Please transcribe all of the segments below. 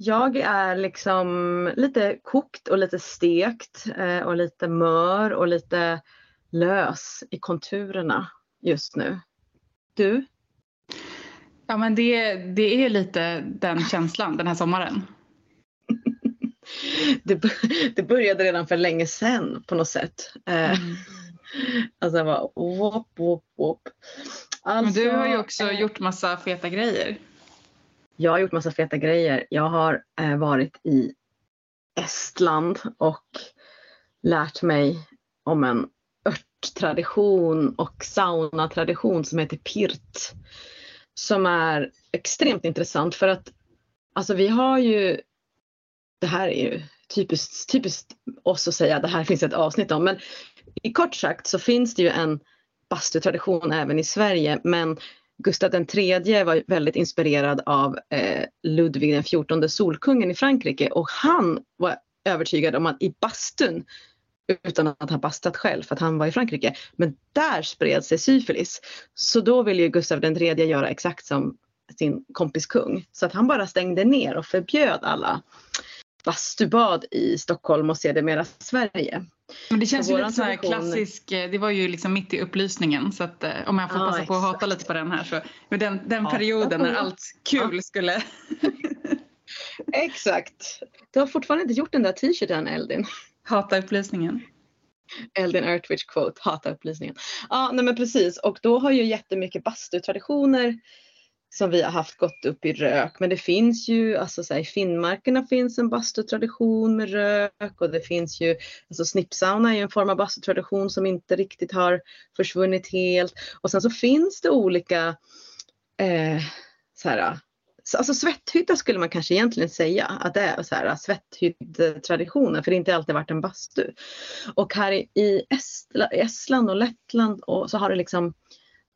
Jag är liksom lite kokt och lite stekt eh, och lite mör och lite lös i konturerna just nu. Du? Ja men det, det är lite den känslan den här sommaren. det, det började redan för länge sedan på något sätt. Eh, mm. Alltså jag bara whoop, whoop, whoop. Alltså, Men du har ju också eh, gjort massa feta grejer. Jag har gjort massa feta grejer. Jag har eh, varit i Estland och lärt mig om en örttradition och saunatradition som heter pirt. Som är extremt intressant för att alltså vi har ju, det här är ju typiskt, typiskt oss att säga att det här finns ett avsnitt om, men i kort sagt så finns det ju en bastutradition även i Sverige men Gustav III var väldigt inspirerad av eh, Ludvig den XIV, Solkungen i Frankrike och han var övertygad om att i bastun utan att ha bastat själv för att han var i Frankrike. Men där spred sig syfilis. Så då ville ju Gustav III göra exakt som sin kompis kung. Så att han bara stängde ner och förbjöd alla bastubad i Stockholm och sedermera Sverige. Men det känns ju lite så här klassisk, eh, det var ju liksom mitt i upplysningen så att eh, om jag får passa ja, på att hata lite på den här så, med den, den ja. perioden när allt kul ja. skulle... exakt. Du har fortfarande inte gjort den där t-shirten Eldin. Hata upplysningen. Eldin Earthwich quote, hata upplysningen. Ja, nej men precis och då har ju jättemycket bastutraditioner som vi har haft gått upp i rök. Men det finns ju, alltså så här, i Finnmarkerna finns en bastutradition med rök och det finns ju, alltså snippsauna är ju en form av bastutradition som inte riktigt har försvunnit helt. Och sen så finns det olika eh, så här, Alltså svetthytta skulle man kanske egentligen säga att det är så här svetthyttetraditionen för det har inte alltid varit en bastu. Och här i Estland och Lettland och så har det liksom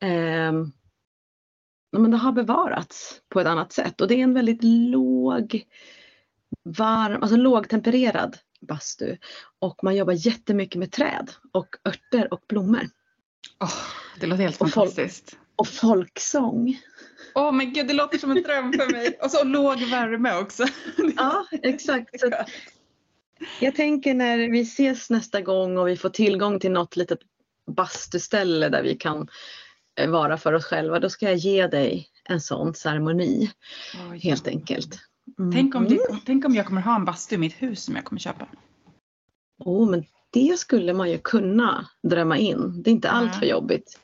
eh, men det har bevarats på ett annat sätt och det är en väldigt låg, varm, alltså lågtempererad bastu. Och man jobbar jättemycket med träd och örter och blommor. Oh, det låter helt och fantastiskt. Folk, och folksång. Åh oh, men gud, det låter som en dröm för mig. Och så låg värme också. ja, exakt. Så jag tänker när vi ses nästa gång och vi får tillgång till något litet bastuställe där vi kan vara för oss själva, då ska jag ge dig en sån ceremoni. Oh, helt enkelt. Mm. Tänk, om det, mm. tänk om jag kommer ha en bastu i mitt hus som jag kommer köpa. Oh, men det skulle man ju kunna drömma in. Det är inte allt för jobbigt.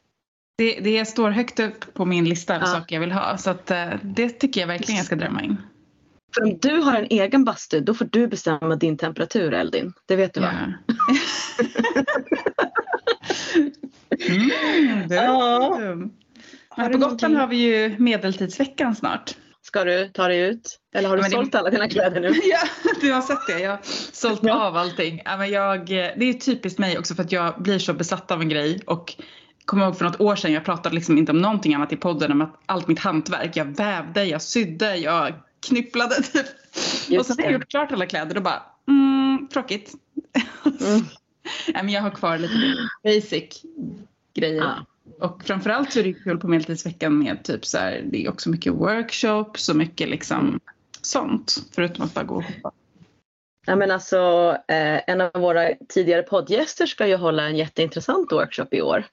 Det, det står högt upp på min lista av ja. saker jag vill ha. Så att, eh, det tycker jag verkligen jag ska drömma in. För om du har en egen bastu, då får du bestämma din temperatur, Eldin. Det vet du va? Ja. Mm, det ja. Men på Gotland har vi ju medeltidsveckan snart. Ska du ta dig ut? Eller har du ja, sålt det... alla dina kläder nu? ja, du har sett det. Jag har sålt ja. av allting. Ja, men jag, det är typiskt mig också för att jag blir så besatt av en grej. Och kommer ihåg för något år sedan, jag pratade liksom inte om någonting annat i podden än att allt mitt hantverk. Jag vävde, jag sydde, jag knypplade typ. Just och sen har jag gjort klart alla kläder och bara, mm, tråkigt. Mm. ja, men jag har kvar lite basic grejer. Ah. Och framförallt så är det kul på Medeltidsveckan med typ så här, det är också mycket workshops och mycket liksom sånt. Förutom att bara gå och hoppa. Ja, men alltså, eh, en av våra tidigare poddgäster ska ju hålla en jätteintressant workshop i år.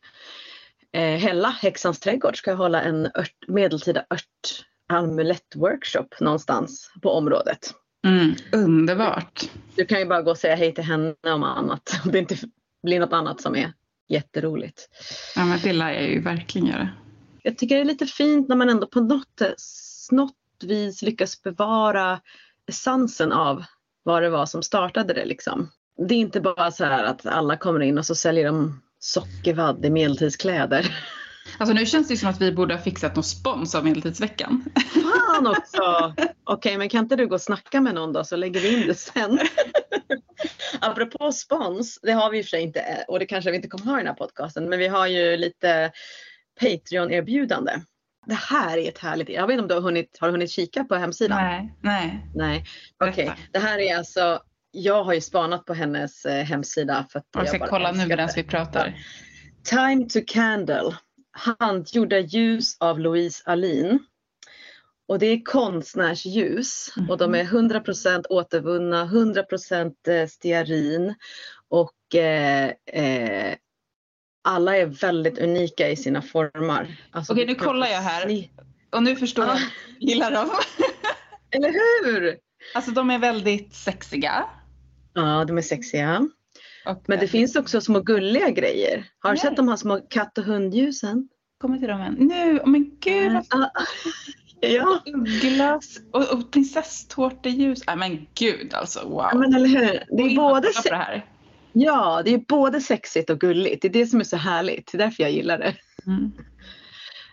Eh, Hella, Häxans trädgård, ska hålla en ört, medeltida ört amulett-workshop någonstans på området. Mm, underbart. Du kan ju bara gå och säga hej till henne om annat. Om det inte blir något annat som är jätteroligt. Ja men det lär jag ju verkligen göra. Jag tycker det är lite fint när man ändå på något, något vis lyckas bevara essensen av vad det var som startade det liksom. Det är inte bara så här att alla kommer in och så säljer de sockervadd i medeltidskläder. Alltså nu känns det som att vi borde ha fixat någon spons av Medeltidsveckan. Fan också! Okej, okay, men kan inte du gå och snacka med någon då så lägger vi in det sen. Apropå spons, det har vi i och för sig inte och det kanske vi inte kommer ha i den här podcasten, men vi har ju lite Patreon-erbjudande. Det här är ett härligt, jag vet inte om du har hunnit, har du hunnit kika på hemsidan? Nej. Nej. Nej. Okej, okay. det här är alltså, jag har ju spanat på hennes eh, hemsida. För att jag ska kolla nu medan vi pratar. Time to Candle, handgjorda ljus av Louise Alin. Och det är konstnärsljus Mhm. och de är 100% återvunna, 100% eh, stearin och eh, eh, alla är väldigt unika i sina formar. Alltså, Okej, nu kollar jag här. Och nu förstår jag gillar dem. Eller hur? Alltså de är väldigt sexiga. Ja, de är sexiga. Och Men det finns också små gulliga grejer. Har du sett de här små katt och hundljusen? Kommer till dem än. Nu, oh men gud Ah, ja, Ugglas och, och prinsesstårteljus. Nej men gud alltså wow. men eller hur. Det är både på det här. Ja, det är både sexigt och gulligt. Det är det som är så härligt. Det är därför jag gillar det. Mm.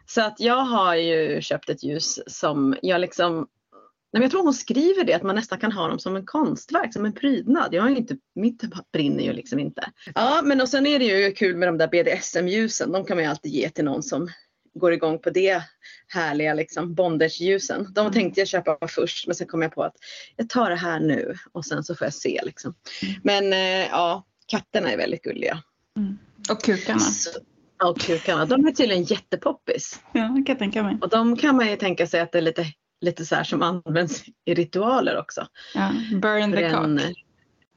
Så att jag har ju köpt ett ljus som jag liksom Nej, men jag tror hon skriver det, att man nästan kan ha dem som en konstverk, som en prydnad. Jag har inte, mitt brinner ju liksom inte. Ja, men och sen är det ju kul med de där BDSM-ljusen. De kan man ju alltid ge till någon som går igång på det härliga liksom bondage-ljusen. De Mm. tänkte jag köpa först, men sen kom jag på att jag tar det här nu och sen så får jag se liksom. Mm. Men eh, ja, katterna är väldigt gulliga. Och kukarna. Så, ja, och kukarna, de är tydligen jättepoppis. Ja, det kan jag tänka mig. Och de kan man ju tänka sig att det är lite, lite så här som används i ritualer också. Ja. Burn the cock.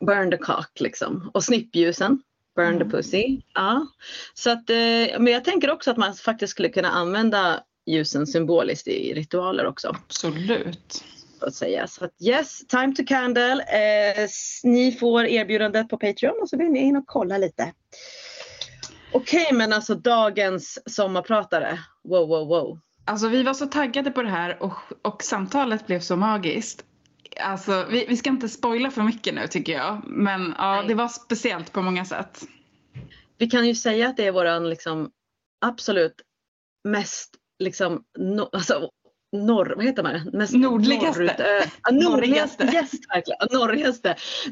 Burn the cock liksom. Och snippljusen. Burn Mm. the pussy. Ja. Så att, eh, men jag tänker också att man faktiskt skulle kunna använda ljusen symboliskt i ritualer också. Absolut. Att säga. Så att yes, time to candle. Eh, ni får erbjudandet på Patreon och så vill ni in och kolla lite. Okej, men alltså dagens sommarpratare. Wow, wow, wow. Alltså vi var så taggade på det här och, och samtalet blev så magiskt. Alltså vi, vi ska inte spoila för mycket nu tycker jag. Men ja, Nej. det var speciellt på många sätt. Vi kan ju säga att det är våran liksom absolut mest liksom, no, alltså, norr, vad heter man? Mest Nordligaste. norrut- nordligaste gäst verkligen.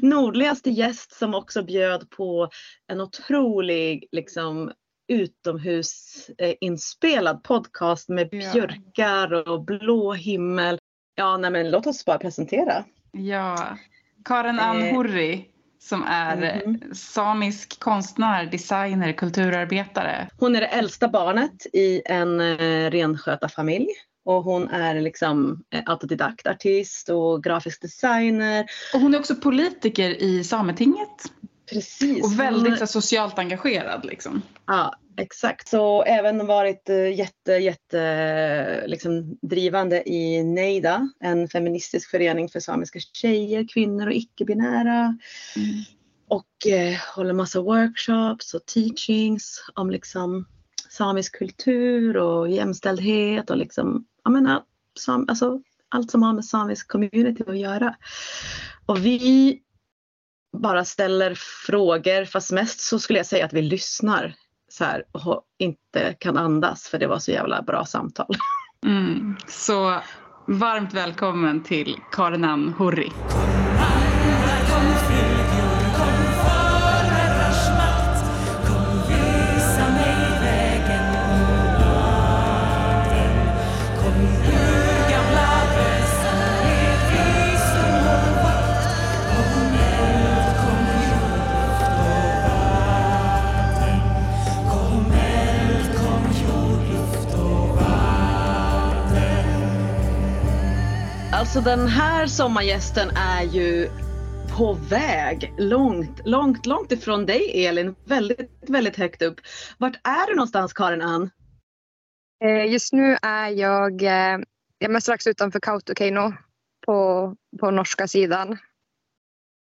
Nordligaste gäst som också bjöd på en otrolig liksom utomhusinspelad podcast med björkar och blå himmel. Ja, nej men låt oss bara presentera. Ja. Karin Ann Eh. Hurri som är Mhm. samisk konstnär, designer, kulturarbetare. Hon är det äldsta barnet i en eh, renskötarfamilj. Och hon är liksom eh, autodidaktartist och grafisk designer. Och hon är också politiker i Sametinget. Precis. Och väldigt Hon- så, socialt engagerad liksom. Ja, exakt. Så även varit eh, jätte, jätte liksom, drivande i Neida, en feministisk förening för samiska tjejer, kvinnor och icke-binära. Och eh, håller massa workshops och teachings om liksom samisk kultur och jämställdhet och liksom, jag menar, sam, alltså, allt som har med samisk community att göra. Och vi bara ställer frågor, fast mest så skulle jag säga att vi lyssnar så här, och inte kan andas för det var så jävla bra samtal. Mm. Så varmt välkommen till Karin Ann Hurri. Alltså den här sommargästen är ju på väg långt, långt, långt ifrån dig Elin. Väldigt, väldigt högt upp. Vart är du någonstans Karin Ann? Eh, Just nu är jag, eh, jag är strax utanför Kautokeino på, på norska sidan.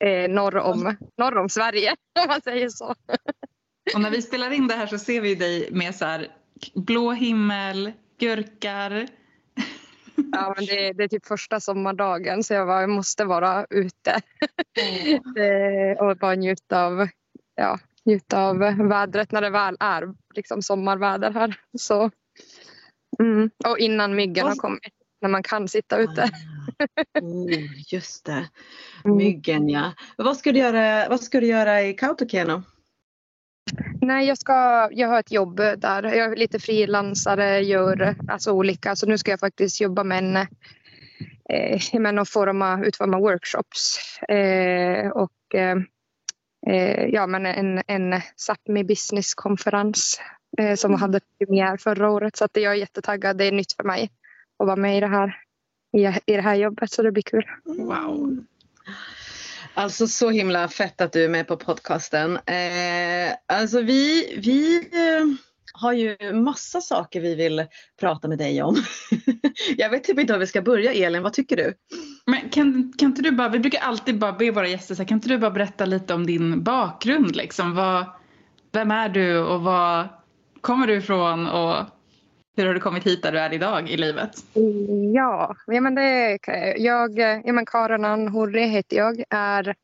Eh, norr, om, norr om Sverige om man säger så. Och när vi spelar in det här så ser vi dig med så här blå himmel, gurkar. Ja, men det, det är typ första sommardagen så jag, bara, jag måste vara ute eh, och bara njuta av, ja, njuta av vädret när det väl är liksom sommarväder här. Så, mm. Och innan myggen har kommit, när man kan sitta ute. Ah, oh, just det, Mm. myggen ja. Vad ska du göra, vad ska du göra i Kautokeino? Nej, jag, ska, jag har ett jobb där. Jag är lite frilansare, gör alltså olika. Så nu ska jag faktiskt jobba med en, eh, med att forma, utforma workshops. Eh, och eh, eh, ja, men en, en Sápmi business-konferens eh, som hade premiär förra året. Så att jag är jättetaggad. Det är nytt för mig att vara med i det här. i, i det här jobbet så det blir kul. Wow. Alltså så himla fett att du är med på podcasten. Eh, alltså vi, vi eh, har ju massa saker vi vill prata med dig om. Jag vet typ inte var vi ska börja Elin, vad tycker du? Men kan, kan inte du bara, vi brukar alltid bara be våra gäster, så här, kan inte du bara berätta lite om din bakgrund liksom? Vad, vem är du och var kommer du ifrån och hur har du kommit hit där du är idag i livet? Ja, ja men det jag, ja men Karin Anhorre heter jag, är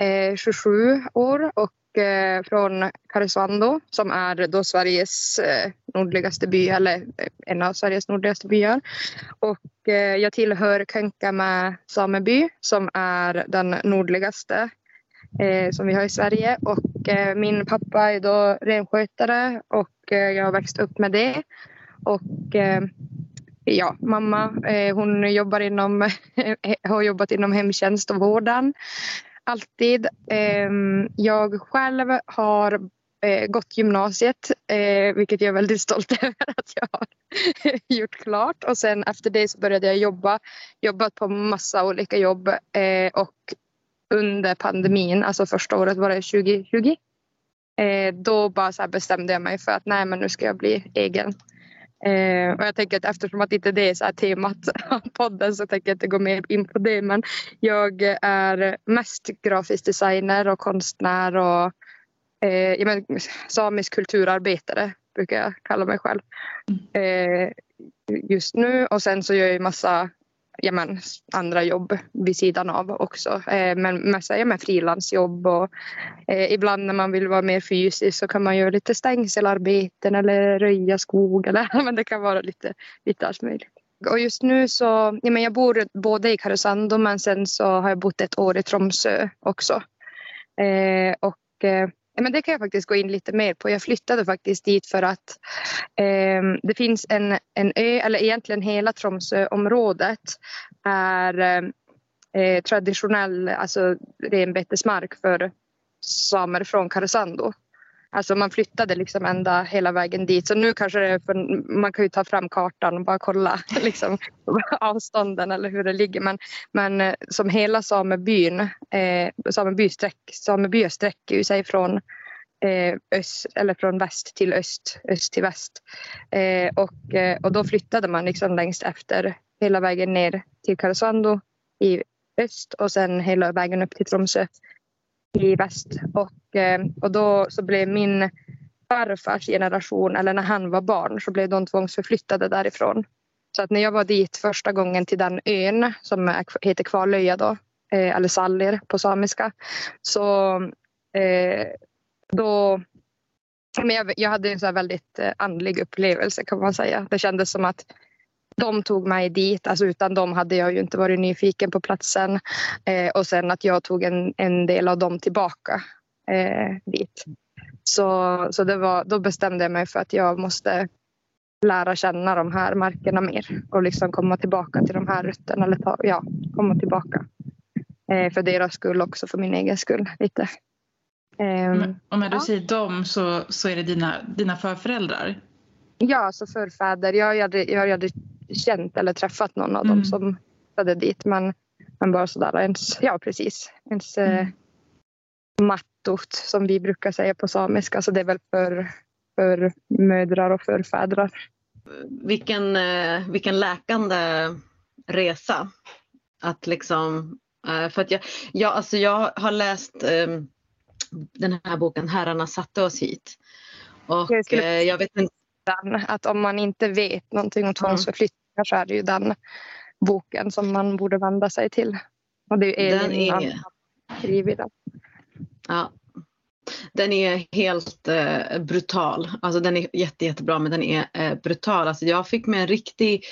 eh, 27 år och eh, från Karesuando som är då Sveriges eh, nordligaste by, eller eh, en av Sveriges nordligaste byar. Och eh, jag tillhör Könkämä sameby som är den nordligaste eh, som vi har i Sverige och eh, min pappa är då renskötare och eh, jag har växt upp med det. Och eh, ja, mamma eh, hon jobbar inom, har jobbat inom hemtjänst och vården alltid. Ehm, jag själv har eh, gått gymnasiet, eh, vilket jag är väldigt stolt över att jag har gjort klart. Och sen efter det så började jag jobba, jobbat på massa olika jobb eh, och under pandemin, alltså första året var det 2020. Eh, då bara så bestämde jag mig för att nej men nu ska jag bli egen. Eh, och jag tänker att eftersom att inte det är så här temat av podden så tänker jag inte gå mer in på det. Men jag är mest grafisk designer och konstnär och eh, jag men, samisk kulturarbetare brukar jag kalla mig själv. Mm. Eh, just nu och sen så gör jag massa ja, men, andra jobb vid sidan av också. Eh, men mest ja, frilansjobb och eh, ibland när man vill vara mer fysisk så kan man göra lite stängselarbeten eller röja skog eller men det kan vara lite, lite allt möjligt. Och just nu så, ja, men jag bor både i Karesuando men sen så har jag bott ett år i Tromsö också. Eh, och eh, men det kan jag faktiskt gå in lite mer på. Jag flyttade faktiskt dit för att eh, det finns en, en ö, eller egentligen hela Tromsöområdet är eh, traditionell alltså renbetesmark för samer från Karesuando. Alltså man flyttade liksom ända hela vägen dit. Så nu kanske det är för, man kan ju ta fram kartan och bara kolla liksom, avstånden eller hur det ligger. Men, men eh, som hela samebyn, eh, sameby, sträck, sameby sträcker sig från eh, öst, eller från väst till öst, öst till väst. Eh, och, eh, och då flyttade man liksom längst efter hela vägen ner till Karesuando i öst och sen hela vägen upp till Tromsö i väst. Och, eh, och då så blev min farfars generation, eller när han var barn, så blev de tvångsförflyttade därifrån. Så att när jag var dit första gången till den ön som heter Kvalöja då, eh, eller Sallir på samiska, så eh, då men jag, jag hade en så väldigt eh, andlig upplevelse kan man säga. Det kändes som att de tog mig dit. Alltså utan dem hade jag ju inte varit nyfiken på platsen. Eh, och sen att jag tog en, en del av dem tillbaka eh, dit. Så, så det var, då bestämde jag mig för att jag måste lära känna de här markerna mer och liksom komma tillbaka till de här rötterna. Eller ta, ja, komma tillbaka. Eh, för deras skull också, för min egen skull. lite. Um, och när du ja. säger dem så, så är det dina, dina förföräldrar? Ja, så alltså förfäder. Jag hade, jag hade känt eller träffat någon av mm. dem som flyttade dit. Men, men bara sådär ens, ja precis, ens eh, mm. eh, mattot som vi brukar säga på samiska. Så det är väl för, för mödrar och förfädrar. Vilken, eh, vilken läkande resa. Att liksom, eh, för att jag, jag, alltså jag har läst den här boken Herrarna satte oss hit. Och jag, eh, jag vet inte att om man inte vet någonting om tvångsförflyttning så är det ju den boken som man borde vända sig till. Och det är den är... skrivit den. Ja. Den är helt eh, brutal. Alltså den är jätte, jättebra men den är eh, brutal. Alltså jag fick med en riktig...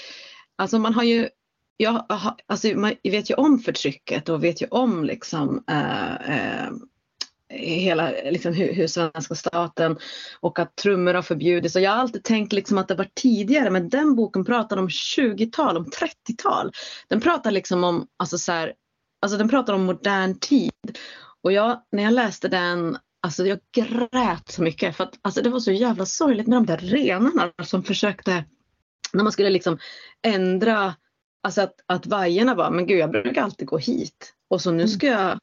Alltså man har ju jag, alltså man vet ju om förtrycket och vet ju om liksom, eh, eh hela liksom, hur, hur svenska staten och att trummor har förbjudits. Och jag har alltid tänkt liksom att det var tidigare men den boken pratar om 20-tal, om 30-tal. Den pratar liksom om, alltså så här, alltså den pratar om modern tid. Och jag, när jag läste den, alltså jag grät så mycket för att alltså det var så jävla sorgligt med de där renarna som försökte, när man skulle liksom ändra Alltså att, att vajerna bara, men gud jag brukar alltid gå hit och så nu Mm. ska jag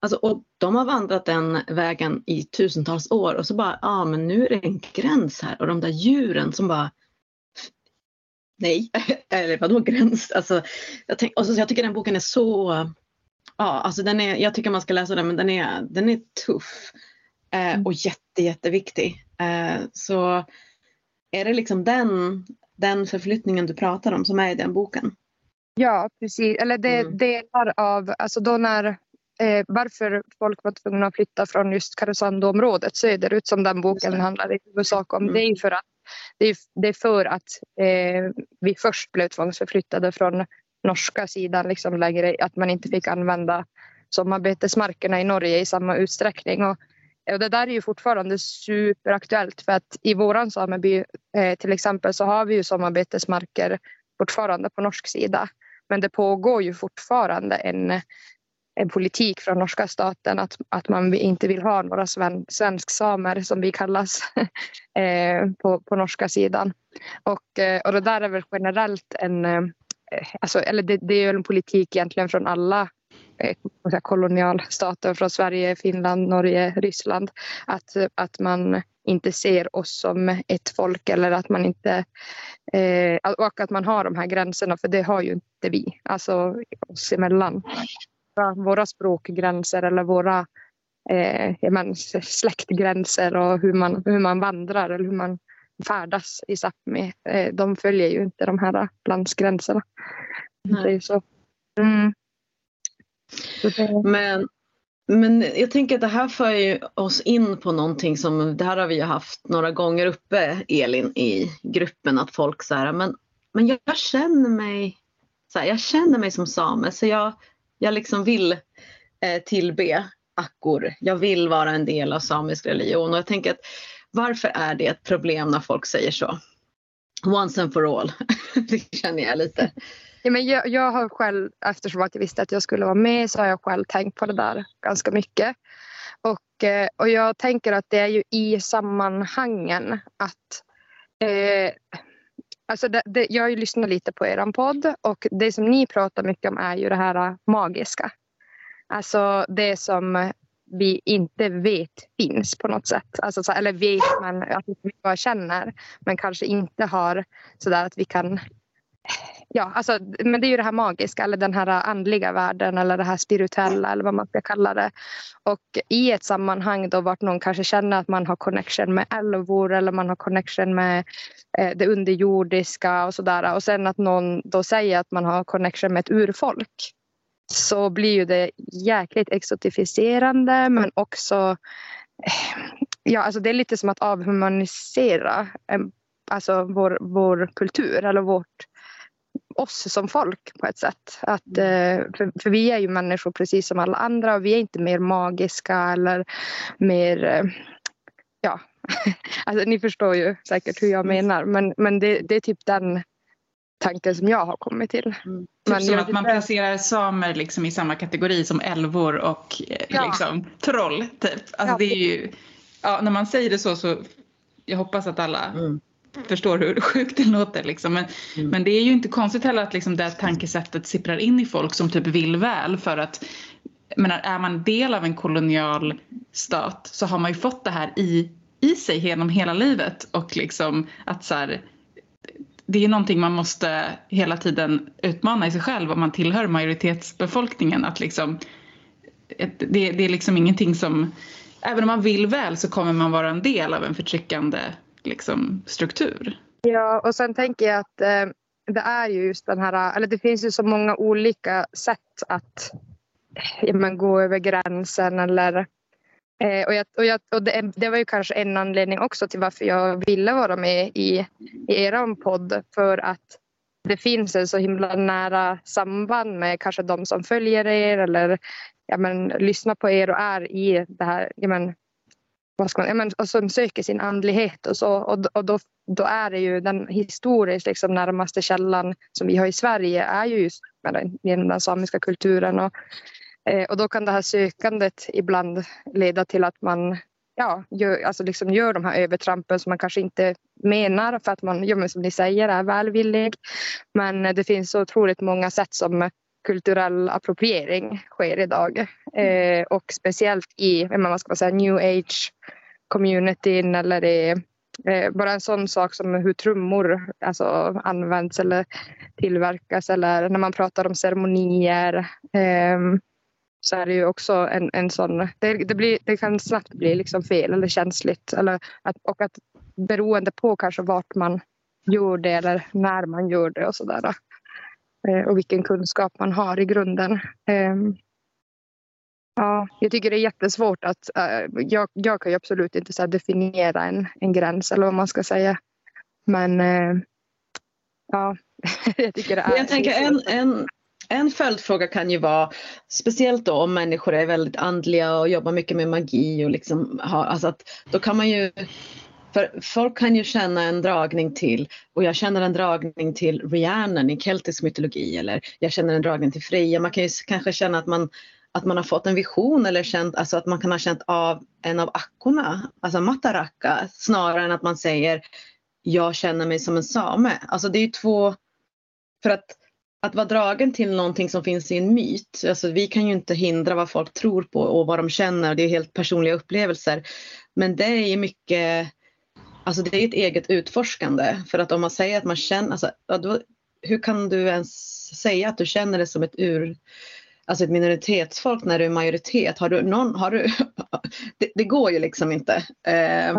Alltså, och de har vandrat den vägen i tusentals år och så bara, ja ah, men nu är det en gräns här och de där djuren som bara Nej, eller vadå gräns? Alltså, jag, tänk, och så, jag tycker den boken är så, ja alltså den är, jag tycker man ska läsa den men den är, den är tuff eh, Mm. och jätte, jätteviktig. Eh, så är det liksom den, den förflyttningen du pratar om som är i den boken? Ja, precis. Eller det Mm. delar av, alltså då när eh, varför folk var tvungna att flytta från just Karesuando-området söderut som den boken det. handlar i huvudsak om. Mm. Det är för att, det är, det är för att eh, vi först blev tvångsförflyttade från norska sidan liksom längre, att man inte fick använda sommarbetesmarkerna i Norge i samma utsträckning. Och, och det där är ju fortfarande superaktuellt för att i våran sameby eh, till exempel så har vi ju sommarbetesmarker fortfarande på norsk sida. Men det pågår ju fortfarande en, en politik från norska staten att, att man inte vill ha några sven, svensksamer som vi kallas eh, på, på norska sidan. Och, eh, och det där är väl generellt en, eh, alltså, eller det, det är ju en politik egentligen från alla kolonialstater från Sverige, Finland, Norge, Ryssland. Att, att man inte ser oss som ett folk eller att man inte eh, och att man har de här gränserna för det har ju inte vi, alltså oss emellan. Våra, våra språkgränser eller våra eh, men, släktgränser och hur man, hur man vandrar eller hur man färdas i Sápmi. Eh, de följer ju inte de här landsgränserna. Nej. Det är så. Mm. så det, Men, men jag tänker att det här för ju oss in på någonting som, det här har vi ju haft några gånger uppe Elin i gruppen att folk så här, men, men jag, jag känner mig så här, jag känner mig som same så jag, jag liksom vill eh, tillbe akkor. Jag vill vara en del av samisk religion och jag tänker att varför är det ett problem när folk säger så? Once and for all, det känner jag lite. Ja, men jag, jag har själv, eftersom att jag visste att jag skulle vara med så har jag själv tänkt på det där ganska mycket. Och, eh, och jag tänker att det är ju i sammanhangen att eh, Alltså det, det, jag har ju lyssnat lite på er podd och det som ni pratar mycket om är ju det här äh, magiska. Alltså det som vi inte vet finns på något sätt. Alltså, så, eller vet men att vi bara känner men kanske inte har sådär att vi kan Ja, alltså, men det är ju det här magiska eller den här andliga världen eller det här spirituella eller vad man ska kalla det. Och i ett sammanhang då vart någon kanske känner att man har connection med älvor eller man har connection med eh, det underjordiska och sådär och sen att någon då säger att man har connection med ett urfolk så blir ju det jäkligt exotifierande men också eh, ja, alltså det är lite som att avhumanisera eh, alltså vår, vår kultur eller vårt oss som folk på ett sätt. Att, eh, för, för vi är ju människor precis som alla andra och vi är inte mer magiska eller mer eh, ja, alltså, ni förstår ju säkert hur jag menar men, men det, det är typ den tanken som jag har kommit till. Mm. Typ som att man placerar samer liksom i samma kategori som älvor och eh, Ja. liksom, troll. Typ. Alltså Ja. det är ju, ja, när man säger det så så jag hoppas att alla Mm. Förstår hur sjukt det låter. Liksom. Men, Mm. men det är ju inte konstigt heller att liksom, det tankesättet sipprar in i folk som typ vill väl för att menar, är man del av en kolonial stat så har man ju fått det här i, i sig genom hela livet och liksom att så här, det är någonting man måste hela tiden utmana i sig själv om man tillhör majoritetsbefolkningen. Att liksom, det, det är liksom ingenting som, även om man vill väl så kommer man vara en del av en förtryckande liksom, struktur. Ja, och sen tänker jag att eh, det är ju just den här, eller det finns ju så många olika sätt att ja, men, gå över gränsen eller eh, och, jag, och, jag, och det, det var ju kanske en anledning också till varför jag ville vara med i, i er podd för att det finns en så himla nära samband med kanske de som följer er eller ja, men, lyssnar på er och är i det här ja, men, vad ska man, ja, men, och som söker sin andlighet och så. Och, och då, då är det ju den historiskt liksom, närmaste källan som vi har i Sverige är ju just med den, genom den samiska kulturen. Och, eh, och då kan det här sökandet ibland leda till att man ja, gör, alltså liksom gör de här övertrampen som man kanske inte menar för att man, ja, som ni säger, är välvillig. Men eh, det finns så otroligt många sätt som kulturell appropriering sker idag. Eh, och speciellt i vad ska man säga, new age communityn eller i, eh, bara en sån sak som hur trummor alltså, används eller tillverkas eller när man pratar om ceremonier. Eh, så är det ju också en, en sån, det, det, blir, det kan snabbt bli liksom fel eller känsligt. Eller att, och att beroende på kanske vart man gör det eller när man gör det och sådär. Eh, och vilken kunskap man har i grunden. Ehm, ja, jag tycker det är jättesvårt att... Eh, jag, jag kan ju absolut inte så definiera en, en gräns eller vad man ska säga. Men eh, ja, jag tycker det är... Jag tänker en, en, en följdfråga kan ju vara, speciellt då om människor är väldigt andliga och jobbar mycket med magi och liksom har, alltså att då kan man ju för folk kan ju känna en dragning till, och jag känner en dragning till Rhiannon i keltisk mytologi eller jag känner en dragning till Freja. Man kan ju kanske känna att man, att man har fått en vision eller känt, alltså att man kan ha känt av en av akkorna, alltså Mataraka, snarare än att man säger jag känner mig som en same. Alltså det är ju två, för att att vara dragen till någonting som finns i en myt, alltså vi kan ju inte hindra vad folk tror på och vad de känner, det är helt personliga upplevelser. Men det är ju mycket Alltså det är ett eget utforskande för att om man säger att man känner, alltså, då, hur kan du ens säga att du känner det som ett ur, alltså ett minoritetsfolk när du är majoritet? Har du någon, har du, det, det går ju liksom inte. Eh,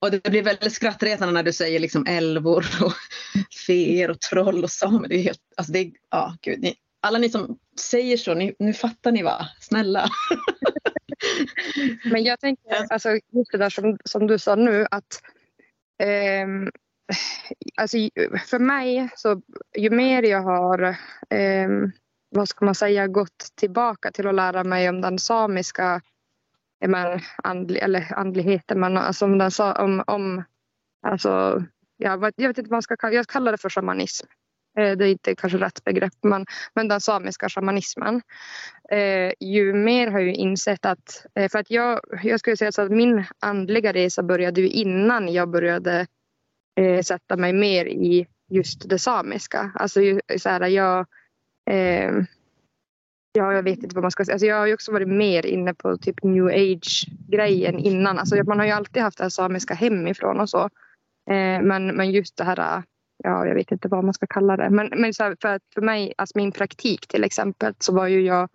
och det blir väldigt skrattretande när du säger liksom älvor och feer och troll och samer. Det är helt, alltså det är, ja, gud, ni, alla ni som säger så, ni, nu fattar ni va? Snälla. Men jag tänker, alltså, just det där som, som du sa nu att eh, alltså, för mig så ju mer jag har eh, vad ska man säga, gått tillbaka till att lära mig om den samiska men, andli, eller andligheten, men alltså om, den, om, om alltså, ja, jag vet inte vad man ska kalla jag kallar det för shamanism. Eh, det är inte kanske rätt begrepp, men, men den samiska shamanismen. Eh, ju mer har jag insett att, eh, för att jag, jag skulle säga så att min andliga resa började ju innan jag började eh, sätta mig mer i just det samiska. Alltså så här, jag, eh, ja, jag vet inte vad man ska säga. Alltså jag har ju också varit mer inne på typ new age grejen innan. Alltså man har ju alltid haft det här samiska hemifrån och så. Eh, men, men just det här ja, jag vet inte vad man ska kalla det. Men, men så här, för, för mig, alltså min praktik till exempel, så var ju jag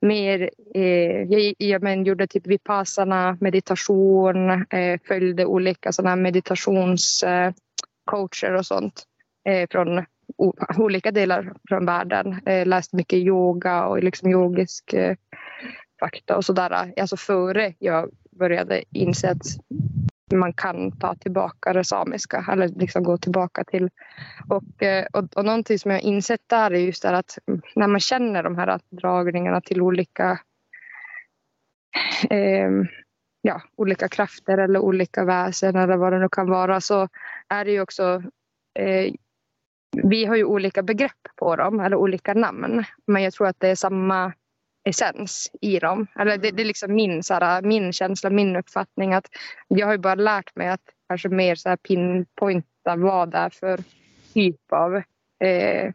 mer, eh, jag, jag men, gjorde typ vipassana, meditation, eh, följde olika sådana meditationscoacher eh, och sånt eh, från o, olika delar från världen. Eh, läste mycket yoga och liksom yogisk eh, fakta och sådär. Alltså före jag började inse att man kan ta tillbaka det samiska eller liksom gå tillbaka till. Och, eh, och, och någonting som jag insett där är just det att när man känner de här dragningarna till olika eh, ja, olika krafter eller olika väsen eller vad det nu kan vara så är det ju också eh, vi har ju olika begrepp på dem eller olika namn men jag tror att det är samma essens i dem. Eller det, det är liksom min, så här, min känsla, min uppfattning att jag har ju bara lärt mig att kanske mer så här pinpointa vad det är för typ av, eh,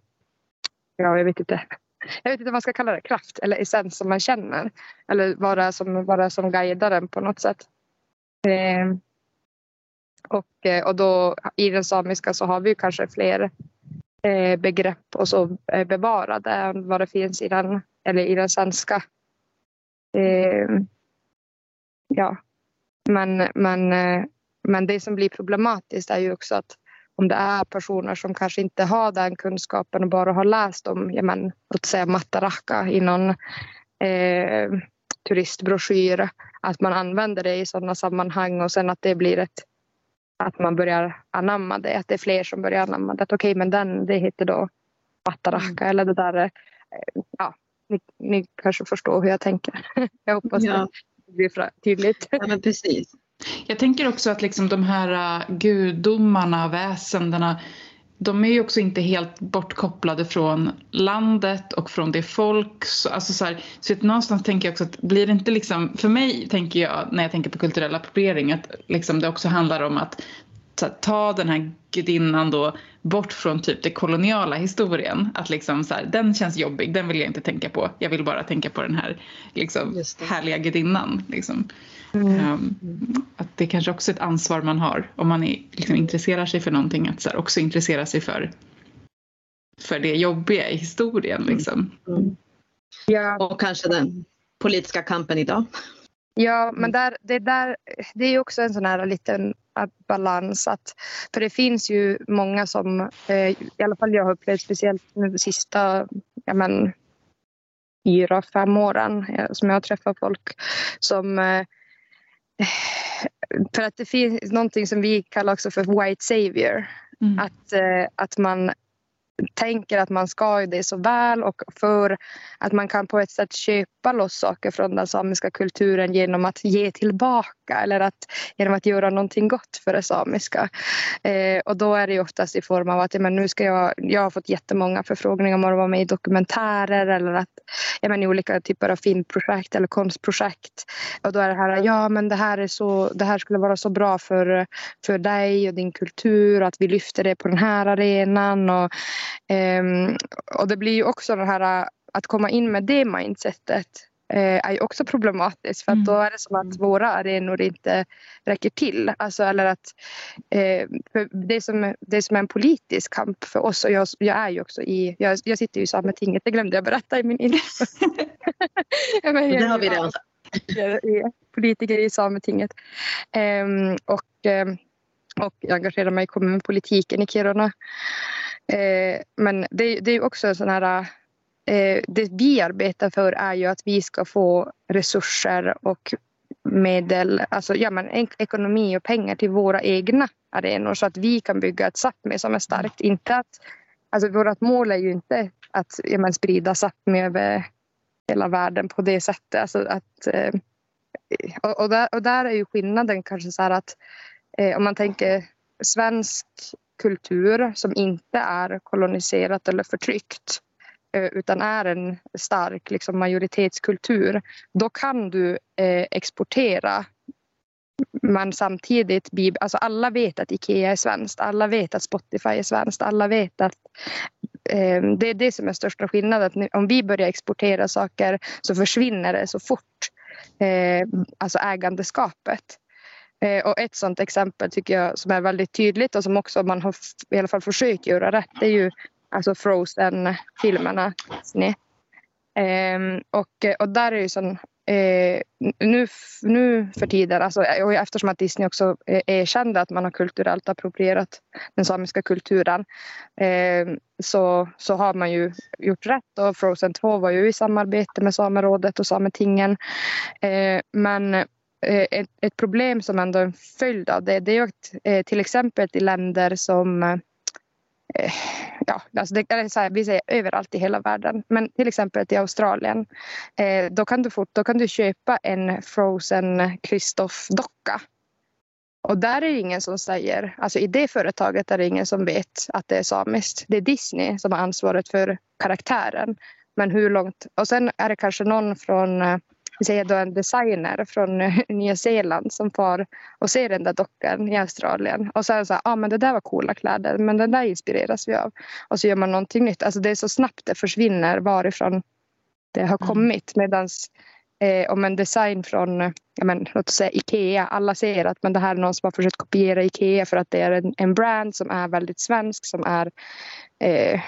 ja jag vet inte, jag vet inte vad man ska kalla det, kraft eller essens som man känner. Eller vad det är som, vad det är som guidar den på något sätt. Eh, och, eh, och då i den samiska så har vi kanske fler eh, begrepp och så eh, bevarade än vad det finns i den eller i den svenska. Eh, ja, men, men, eh, men det som blir problematiskt är ju också att om det är personer som kanske inte har den kunskapen och bara har läst om, ja men, låt säga Mataraka i någon eh, turistbroschyr, att man använder det i sådana sammanhang och sen att det blir ett att man börjar anamma det, att det är fler som börjar anamma det. Okej, okay, men den, det heter då Mataraka mm. eller det där, eh, ja, ni, ni kanske förstår hur jag tänker. Jag hoppas ja. det blir tydligt. Ja, men precis. Jag tänker också att liksom de här uh, gudomarna, väsendena, de är ju också inte helt bortkopplade från landet och från det folk. Så, alltså så, här, så att någonstans tänker jag också att blir det inte liksom, för mig tänker jag när jag tänker på kulturell appropriering att liksom det också handlar om att här, ta den här gudinnan då bort från typ den koloniala historien. Att liksom så här, den känns jobbig, den vill jag inte tänka på. Jag vill bara tänka på den här liksom, härliga gudinnan. Liksom. Mm. Um, att det kanske också är ett ansvar man har om man är, liksom, intresserar sig för någonting. Att så här, också intressera sig för, för det jobbiga i historien. Mm. Liksom. Mm. Ja. Och kanske den politiska kampen idag. Ja, men där, det, där, det är också en sån här liten balans. Att, för det finns ju många som, eh, i alla fall jag har upplevt speciellt de sista ja, men, fyra, fem åren eh, som jag har träffat folk som eh, för att det finns någonting som vi kallar också för white savior. Mm. Att, att man tänker att man ska det så väl och för att man kan på ett sätt köpa loss saker från den samiska kulturen genom att ge tillbaka eller att, genom att göra någonting gott för det samiska. Eh, och då är det oftast i form av att ja, men nu ska jag, jag har fått jättemånga förfrågningar om att vara med i dokumentärer eller att ja, men i olika typer av filmprojekt eller konstprojekt. Och då är det här, ja men det här, är så, det här skulle vara så bra för, för dig och din kultur och att vi lyfter det på den här arenan. Och, och det blir ju också det här att komma in med det mindsetet uh, är ju också problematiskt för att mm. då är det som att våra arenor inte räcker till. Alltså, eller att, uh, det, som, det som är en politisk kamp för oss och jag, jag är ju också i, jag, jag sitter ju i Sametinget, det glömde jag berätta i min info. det har vi redan politiker i Sametinget. Um, och, um, och jag engagerar mig i kommunpolitiken i Kiruna. Eh, men det, det är också en sån här... Eh, det vi arbetar för är ju att vi ska få resurser och medel, alltså ja, men ekonomi och pengar till våra egna arenor så att vi kan bygga ett Sápmi som är starkt. Inte att, alltså vårt mål är ju inte att ja, men sprida Sápmi över hela världen på det sättet. Alltså att, eh, och, och, där, och där är ju skillnaden kanske så här att eh, om man tänker svensk kultur som inte är koloniserat eller förtryckt eh, utan är en stark liksom, majoritetskultur, då kan du eh, exportera men samtidigt, alltså alla vet att Ikea är svenskt, alla vet att Spotify är svenskt, alla vet att eh, det är det som är största skillnaden. att Om vi börjar exportera saker så försvinner det så fort, eh, alltså ägandeskapet. Eh, och ett sådant exempel tycker jag som är väldigt tydligt och som också man har i alla fall försökt göra rätt det är ju alltså Frozen-filmerna. Ehm, och, och där är ju sån Eh, nu, nu för tiden, alltså, och eftersom att Disney också eh, erkände att man har kulturellt approprierat den samiska kulturen eh, så, så har man ju gjort rätt och Frozen 2 var ju i samarbete med Samerådet och Sametingen. Eh, men Eh, ett, ett, problem som ändå är en följd av det, det är ju att eh, till exempel i länder som eh, ja, alltså det eller så här, vi säger överallt i hela världen, men till exempel i Australien, då, kan du fort, då kan du köpa en Frozen Kristoff-docka. Och där är det ingen som säger, alltså i det företaget är det ingen som vet att det är samiskt. Det är Disney som har ansvaret för karaktären. Men hur långt, och sen är det kanske någon från vi säger då en designer från Nya Zeeland som far och ser den där dockan i Australien och säger så här, ah, men det där var coola kläder men den där inspireras vi av. Och så gör man någonting nytt. Alltså det är så snabbt det försvinner varifrån det har mm. kommit. Medan eh, om en design från ja, men, låt oss säga Ikea, alla ser att men det här är någon som har försökt kopiera Ikea för att det är en, en brand som är väldigt svensk som är eh,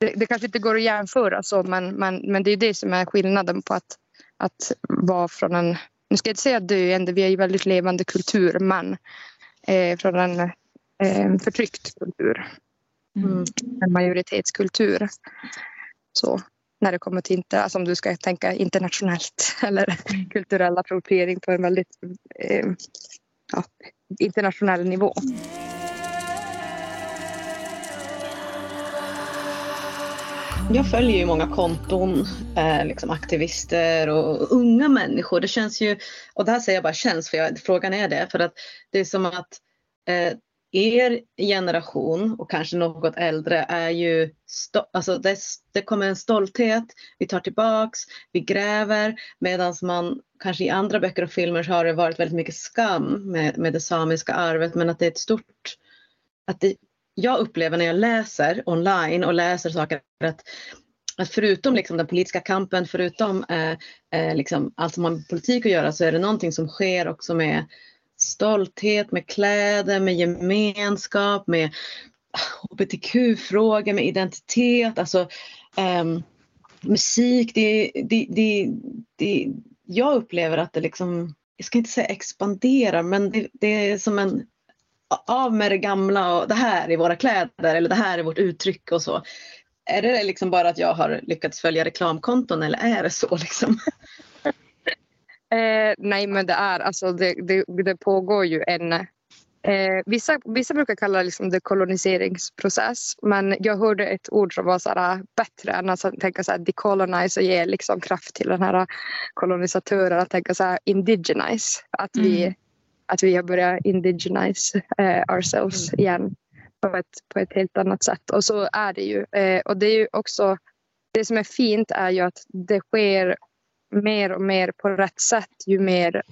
det, det, kanske inte går att jämföra så men, men, men det är det som är skillnaden på att att vara från en, nu ska jag inte säga döende, vi är ju väldigt levande kultur, men eh, från en eh, förtryckt kultur. Mm. En majoritetskultur. Så när det kommer till, inte, alltså om du ska tänka internationellt eller kulturell appropriering på en väldigt eh, ja, internationell nivå. Jag följer ju många konton, eh, liksom aktivister och unga människor. Det känns ju, och det här säger jag bara känns för jag, frågan är det, för att det är som att eh, er generation och kanske något äldre är ju, alltså det, det kommer en stolthet, vi tar tillbaks, vi gräver medan man kanske i andra böcker och filmer så har det varit väldigt mycket skam med, med det samiska arvet men att det är ett stort, att det, jag upplever när jag läser online och läser saker att att förutom liksom den politiska kampen, förutom eh, eh, liksom allt som har med politik att göra så är det någonting som sker också med stolthet, med kläder, med gemenskap, med hbtq-frågor, med identitet, alltså eh, musik. Det, det, det, det, jag upplever att det liksom, jag ska inte säga expanderar, men det, det är som en av med det gamla och det här är våra kläder eller det här är vårt uttryck och så. Är det liksom bara att jag har lyckats följa reklamkonton eller är det så liksom? Eh, nej, men det är alltså det, det, det pågår ju en Eh, vissa, vissa brukar kalla det liksom dekoloniseringsprocess men jag hörde ett ord som var så här, bättre än att tänka så här, decolonize och ge liksom kraft till den här kolonisatören att tänka så här, indigenize. Att, mm. Att vi har börjat indigenize eh, ourselves mm. igen på ett, på ett helt annat sätt. Och så är det ju. Eh, och det är ju också det som är fint är ju att det sker mer och mer på rätt sätt ju mer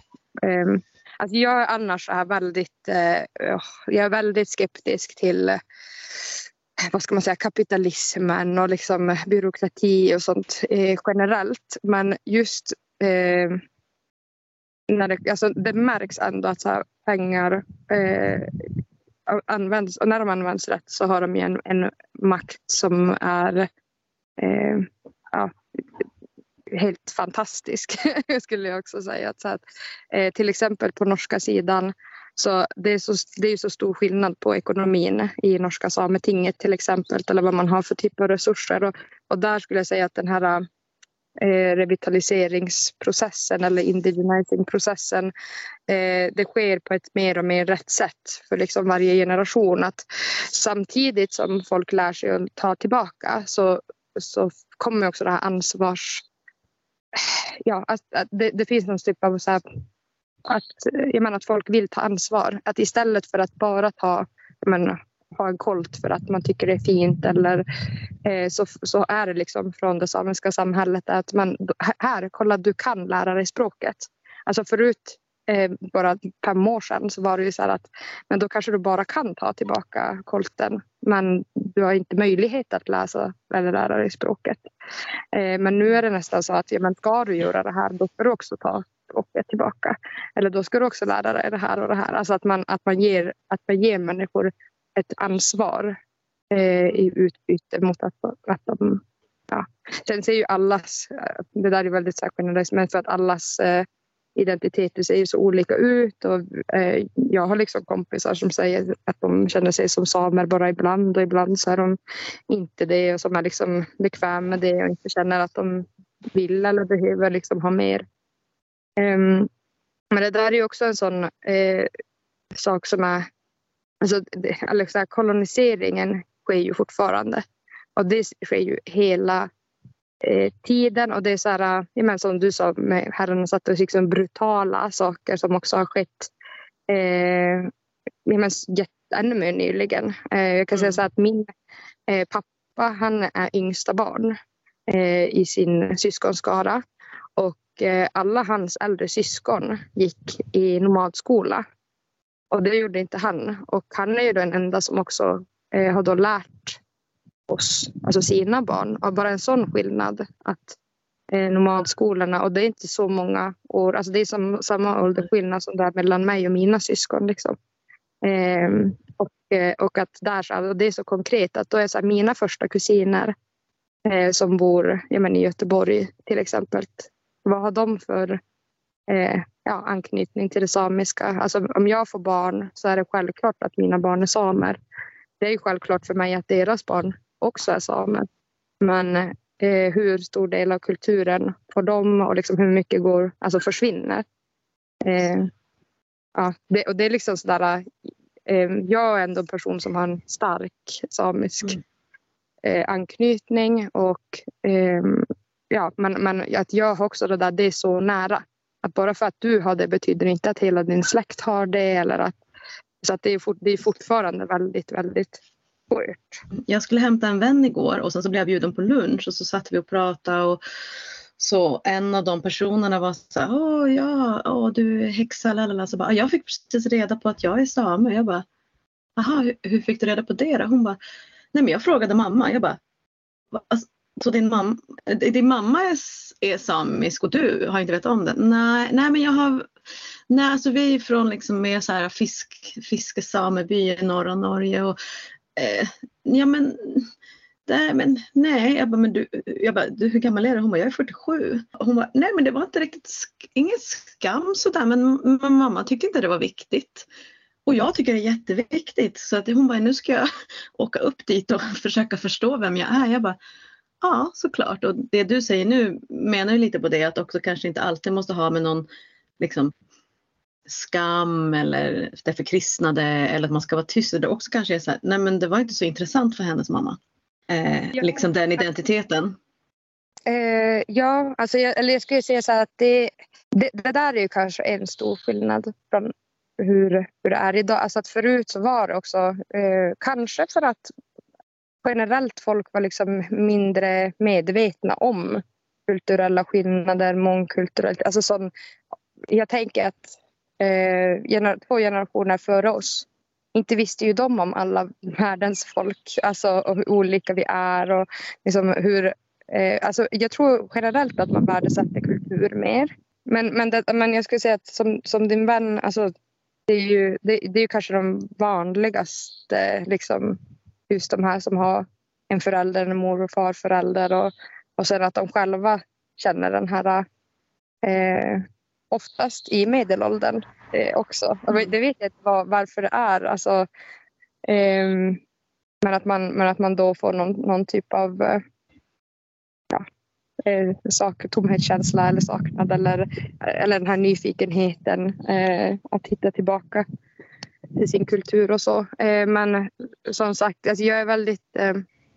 um, alltså jag annars är väldigt, uh, jag är väldigt skeptisk till uh, vad ska man säga, kapitalismen och liksom byråkrati och sånt eh, generellt. Men just eh, när det, alltså det märks ändå att så pengar eh, används och när de används rätt så har de en, en makt som är eh, ja, helt fantastisk skulle jag också säga. Så att, eh, till exempel på norska sidan så det är så, det är så stor skillnad på ekonomin i norska sametinget till exempel eller vad man har för typ av resurser och, och där skulle jag säga att den här Eh, revitaliseringsprocessen eller indigenizingprocessen eh, det sker på ett mer och mer rätt sätt för liksom varje generation. Att samtidigt som folk lär sig att ta tillbaka så, så kommer också det här ansvars ja, att, att det, det, finns någon typ av så här, att, jag menar, att folk vill ta ansvar. Att istället för att bara ta, jag menar, ha en kolt för att man tycker det är fint eller eh, så, så är det liksom från det samiska samhället att man här, kolla du kan lära dig språket. Alltså förut eh, bara fem år sedan så var det ju så här att men då kanske du bara kan ta tillbaka kolten men du har inte möjlighet att läsa eller lära dig språket. Eh, men nu är det nästan så att ja, men ska du göra det här då ska du också ta språket tillbaka. Eller då ska du också lära dig det här och det här. Alltså att man, att man, ger, att man ger människor ett ansvar eh, i utbyte mot att, att de Ja. Sen ser ju allas, eh, det där är väldigt generellt, men för att allas eh, identiteter ser ju så olika ut och eh, jag har liksom kompisar som säger att de känner sig som samer bara ibland och ibland så är de inte det och som är liksom bekväma med det och inte känner att de vill eller behöver liksom ha mer. Um, men det där är ju också en sån eh, sak som är Alltså, det, alltså, koloniseringen sker ju fortfarande och det sker ju hela eh, tiden och det är så här, menar, som du sa med herrarna satt och liksom brutala saker som också har skett eh, jag menar, ännu mer nyligen. Eh, jag kan mm. säga så att min eh, pappa han är yngsta barn eh, i sin syskonskara och eh, alla hans äldre syskon gick i nomadskola. Och det gjorde inte han. Och han är ju den enda som också eh, har då lärt oss, alltså sina barn. Och bara en sån skillnad att eh, nomadskolorna och det är inte så många år, alltså det är som, samma åldersskillnad som det är mellan mig och mina syskon. Liksom. Ehm, eh, och, och att där, och alltså det är så konkret att då är så här, mina första kusiner eh, som bor ja, men i Göteborg till exempel. Vad har de för eh, ja, anknytning till det samiska? Alltså, om jag får barn så är det självklart att mina barn är samer. Det är självklart för mig att deras barn också är samer. Men eh, hur stor del av kulturen får de och liksom hur mycket går, alltså försvinner. Eh, ja, det, och det är liksom sådär, eh, jag är ändå en person som har en stark samisk mm. Eh, anknytning och eh, ja, men, men att jag har också det där, det är så nära. Att bara för att du har det betyder inte att hela din släkt har det eller att Så att det, är fort, det är fortfarande väldigt, väldigt svårt. Jag skulle hämta en vän igår och sen så blev jag bjuden på lunch och så satt vi och pratade och så en av de personerna var så här, åh ja, åh, du är häxa, lalala. Så bara, jag fick precis reda på att jag är same. Jag bara, aha, hur, hur fick du reda på det då? Hon bara, nej men jag frågade mamma. Jag bara, alltså, så din, mam eh, din mamma är, är samisk och du har inte vetat om det? Nej, nej men jag har, nej alltså vi är från liksom mer så här fisk, fiskesameby i norra Norge och eh, ja men Nej, men, nej. Jag bara, men du, jag bara, du, hur gammal är du? Hon bara, jag är 47. Hon bara, nej men det var inte riktigt, ingen skam sådär men, men mamma tyckte inte det var viktigt. Och jag tycker det är jätteviktigt så att hon bara, nu ska jag åka upp dit och försöka förstå vem jag är. Jag bara, ja såklart. Och det du säger nu menar ju lite på det att också kanske inte alltid måste ha med någon liksom skam eller det förkristnade eller att man ska vara tyst. Det också kanske är så här, nej men det var inte så intressant för hennes mamma eh, ja. liksom den identiteten? Eh, ja, alltså jag, eller jag skulle säga så här att det, det, det, där är ju kanske en stor skillnad från hur, hur det är idag. Alltså att förut så var det också, eh, kanske för att generellt folk var liksom mindre medvetna om kulturella skillnader, mångkulturellt. Alltså som, jag tänker att eh, gener två generationer före oss inte visste ju de om alla världens folk, alltså och hur olika vi är och liksom hur... Eh, alltså jag tror generellt att man värdesätter kultur mer. Men, men, det, men jag skulle säga att som, som din vän, alltså, det är ju det, det är ju kanske de vanligaste, liksom, just de här som har en förälder, en mor och farförälder och, och sen att de själva känner den här eh, oftast i medelåldern eh, också. Mm. Det vet jag inte var, varför det är. Alltså, eh, men, att man, men att man då får någon, någon typ av eh, ja, eh, sak, tomhetskänsla eller saknad eller, eller den här nyfikenheten eh, att hitta tillbaka till sin kultur och så. Eh, men som sagt, alltså jag är väldigt eh,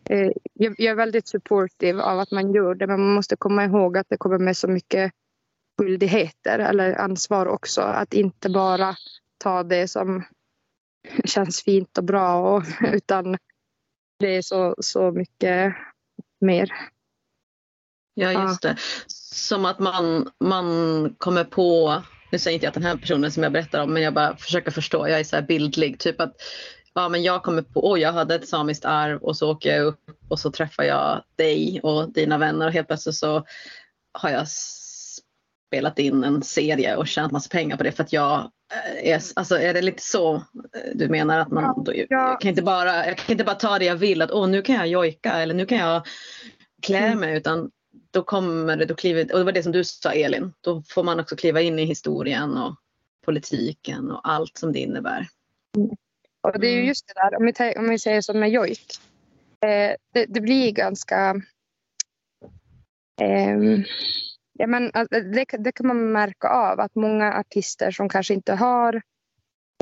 eh, jag är väldigt supportive av att man gör det men man måste komma ihåg att det kommer med så mycket skyldigheter eller ansvar också. Att inte bara ta det som känns fint och bra och, utan det är så, så mycket mer. Ja, just det. Som att man, man kommer på, nu säger inte jag att den här personen som jag berättar om, men jag bara försöker förstå, jag är så här bildlig, typ att ja, men jag kommer på, oj jag hade ett samiskt arv och så åker jag upp och så träffar jag dig och dina vänner. Och helt plötsligt så har jag spelat in en serie och tjänat massa pengar på det för att jag eh, är, alltså är det lite så eh, du menar att man, då, jag, kan inte bara, jag kan inte bara ta det jag vill att åh nu kan jag jojka eller nu kan jag klä mm. mig utan då kommer det, då kliver, och det var det som du sa Elin, då får man också kliva in i historien och politiken och allt som det innebär. Mm. Och det är ju mm. just det där, om vi, om vi säger som med jojk, eh, det, det, blir ganska eh, Ja, men alltså, det, det, kan man märka av att många artister som kanske inte har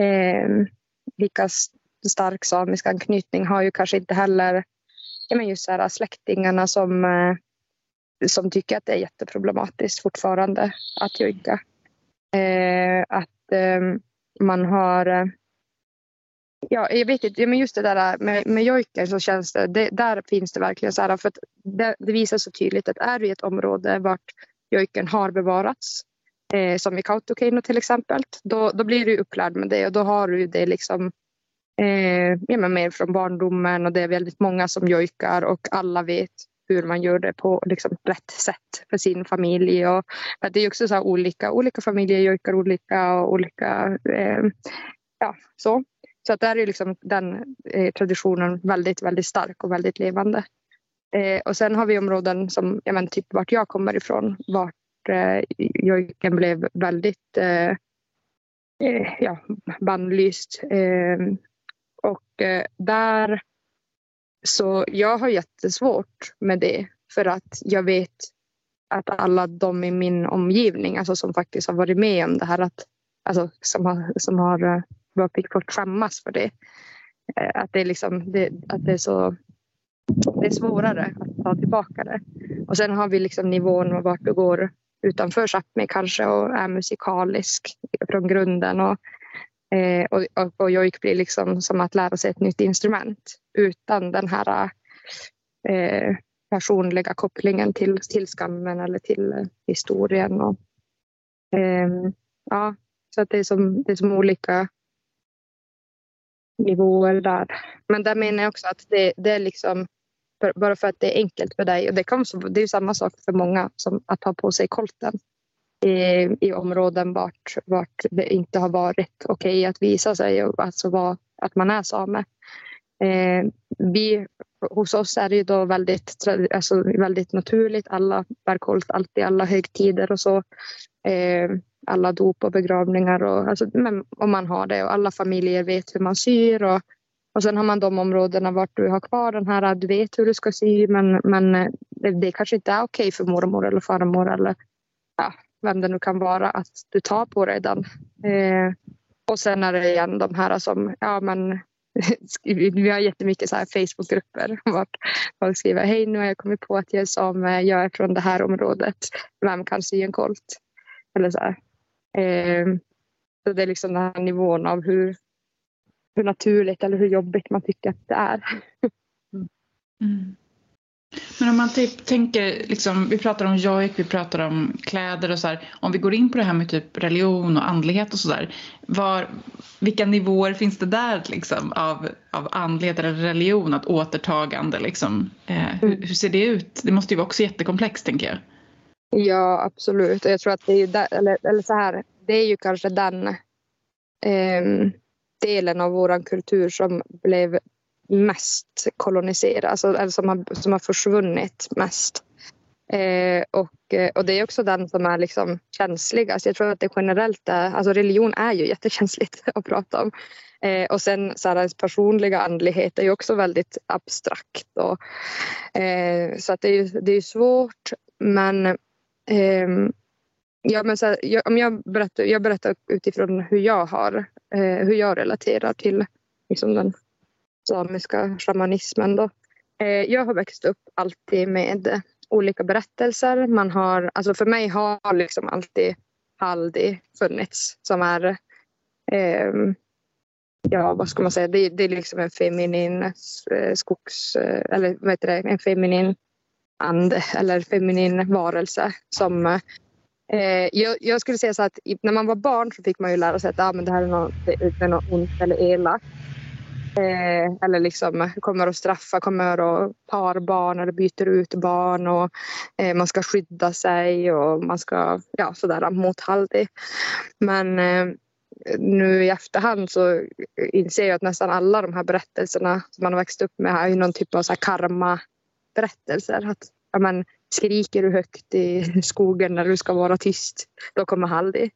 eh, lika stark samisk anknytning har ju kanske inte heller ja, men just så här, släktingarna som, eh, som tycker att det är jätteproblematiskt fortfarande att jojka. Eh, att eh, man har eh, Ja, jag vet inte, men just det där med, med jojken så känns det, det, där finns det verkligen så här, för det, det, visar så tydligt att är du i ett område vart jojken har bevarats, eh, som i Kautokeino till exempel, då, då blir du upplärd med det och då har du det liksom eh, ja, mer från barndomen och det är väldigt många som jojkar och alla vet hur man gör det på liksom, rätt sätt för sin familj. Och, det är också så olika, olika familjer jojkar olika och olika, eh, ja så. Så att där är liksom den eh, traditionen väldigt, väldigt stark och väldigt levande. Eh, och sen har vi områden som, ja, men typ vart jag kommer ifrån, vart eh, jojken blev väldigt eh, eh ja, bannlyst. Eh, och eh, där, så jag har jättesvårt med det för att jag vet att alla de i min omgivning, alltså som faktiskt har varit med om det här, att, alltså, som har, som har eh, fått skämmas för det. Eh, att det, är liksom, det, att det är så det är svårare att ta tillbaka det. Och sen har vi liksom nivån vart du går utanför Sápmi kanske och är musikalisk från grunden. Och, Eh, och, och, och jojk blir liksom som att lära sig ett nytt instrument utan den här eh, personliga kopplingen till, till skammen eller till eh, historien. Och, eh, ja, så att det är som, det är som olika nivåer där. Men där menar jag också att det, det är liksom bara för att det är enkelt för dig. Och det, kan, det är samma sak för många som att ha på sig kolten i, i områden vart, vart det inte har varit okej okay att visa sig och alltså var, att man är same. Eh, vi, hos oss är det då väldigt, alltså väldigt naturligt. Alla bär kolt alltid, alla högtider och så. Eh, alla dop och begravningar och, alltså, men, och man har det och alla familjer vet hur man syr och, och sen har man de områdena vart du har kvar den här, du vet hur du ska sy men, men eh, det, det kanske inte är okej för mormor eller farmor eller ja, vem det nu kan vara att du tar på dig den. Eh, och sen är det igen de här som, ja men vi har jättemycket så här Facebookgrupper vart folk skriver hej nu har jag kommit på att jag är same, eh, jag är från det här området, vem kan sy en kolt? Eller så här. Eh, så det är liksom den här nivån av hur, hur naturligt eller hur jobbigt man tycker att det är. Mm. mm. Men om man typ tänker, liksom, vi pratar om jojk, vi pratar om kläder och så här. Om vi går in på det här med typ religion och andlighet och sådär. Vilka nivåer finns det där liksom, av, av andlighet eller religion, att återtagande? Liksom? Eh, hur, hur, ser det ut? Det måste ju vara också jättekomplext tänker jag. Ja absolut. Jag tror att det är där, eller, eller så här, det är ju kanske den eh, delen av vår kultur som blev mest koloniserad, alltså, eller som har, som har försvunnit mest. Eh, och, eh, och det är också den som är liksom känsligast. Jag tror att det generellt är, alltså religion är ju jättekänsligt att prata om. Eh, och sen så här, ens personliga andlighet är ju också väldigt abstrakt. Och, eh, så att det är, det är svårt men eh, ja, men så här, jag, om jag berättar, jag berättar utifrån hur jag har, eh, hur jag relaterar till liksom den samiska shamanismen. Då. Eh, jag har växt upp alltid med olika berättelser. Man har, alltså för mig har liksom alltid Haldi funnits som är eh, ja vad ska man säga, det, det är liksom en feminin eh, skogs, eh, eller vad heter det, en feminin ande eller feminin varelse som eh, jag, jag, skulle säga så att när man var barn så fick man ju lära sig att ah, men det här är något, det är något ont eller elakt. Eh, eller liksom kommer att straffa, kommer att par barn eller byter ut barn och eh, man ska skydda sig och man ska ja, sådär Haldi. Men eh, nu i efterhand så inser jag att nästan alla de här berättelserna som man har växt upp med är någon typ av så karma-berättelser. Att, ja, men, skriker du högt i skogen när du ska vara tyst, då kommer Haldi.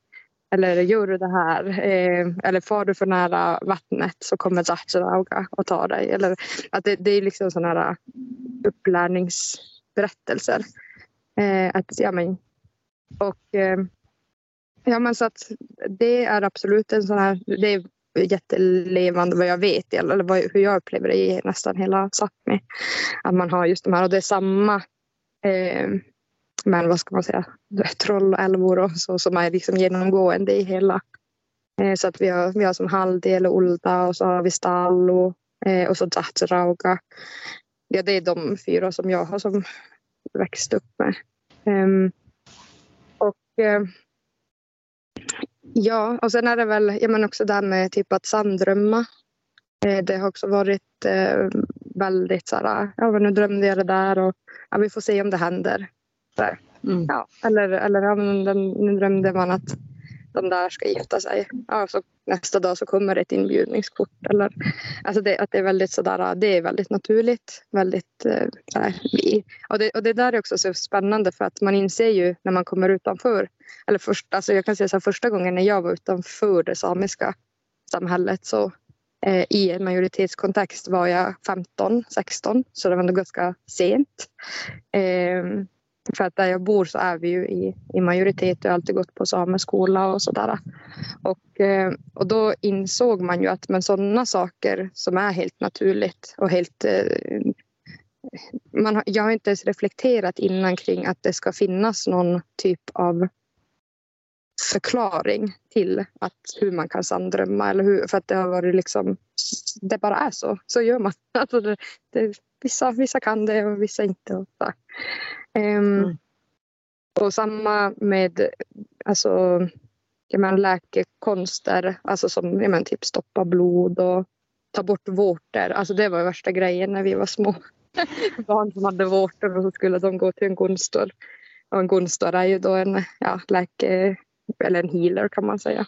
Eller gör du det här? Eh, eller far du för nära vattnet så kommer Zacherauga och tar dig. Eller, att det, det är liksom sådana här upplärningsberättelser. Eh, att, ja, men, och, eh, ja, men så att det är absolut en sån här... Det är jättelevande vad jag vet, eller vad, hur jag upplever det i nästan hela Sápmi. Att man har just de här, och det är samma eh, men vad ska man säga, troll och älvor och så som är liksom genomgående i hela. Eh, så att vi har, vi har som Haldi eller Ulta och så har vi Stallo eh, och så Zahtsrauga. Ja, det är de fyra som jag har som växt upp med. Um, och eh, ja, och sen är det väl ja, men också det här med typ att sanddrömma. Eh, det har också varit eh, väldigt så här, ja nu drömde jag det där och ja, vi får se om det händer. Mm. Ja, eller eller nu drömde man att de där ska gifta sig. Ja, så nästa dag så kommer ett inbjudningskort. Eller, alltså det, att det är väldigt sådär, det är väldigt naturligt. Väldigt, eh, sådär, och, det, och det där är också så spännande för att man inser ju när man kommer utanför. Eller först, alltså jag kan säga så här, första gången när jag var utanför det samiska samhället så eh, i en majoritetskontext var jag 15, 16 så det var ändå ganska sent. Eh, för att där jag bor så är vi ju i, i majoritet och har alltid gått på sameskola och sådär. Och, eh, och då insåg man ju att men sådana saker som är helt naturligt och helt eh, man jag har inte ens reflekterat innan kring att det ska finnas någon typ av förklaring till att hur man kan sanddrömma eller hur, för att det har varit liksom det bara är så, så gör man. Alltså det, det, vissa, vissa kan det och vissa inte. Och, så. Um, mm. och samma med alltså, jag menar, läkekonster, alltså som jag menar, typ stoppa blod och ta bort vårtor. Alltså det var värsta grejen när vi var små. Barn som hade vårtor och så skulle de gå till en gunstor. Och en gunstor är ju då en ja, läke eller en healer kan man säga.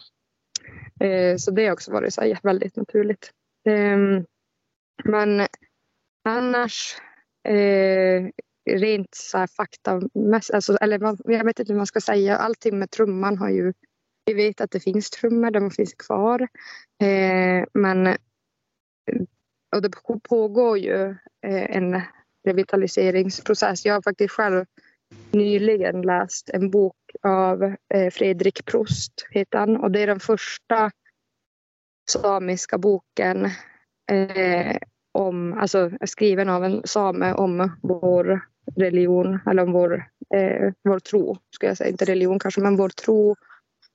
Eh, så det har också varit så väldigt naturligt. Eh, men annars eh, rent så här fakta, alltså, eller jag vet inte hur man ska säga, allting med trumman har ju, vi vet att det finns trummor, de finns kvar. Eh, men och det pågår ju eh, en revitaliseringsprocess. Jag har faktiskt själv nyligen läst en bok av eh, Fredrik Prost, heter han. Och det är den första samiska boken eh, om, alltså skriven av en same om vår religion, eller om vår, eh, vår tro, ska jag säga. Inte religion kanske, men vår tro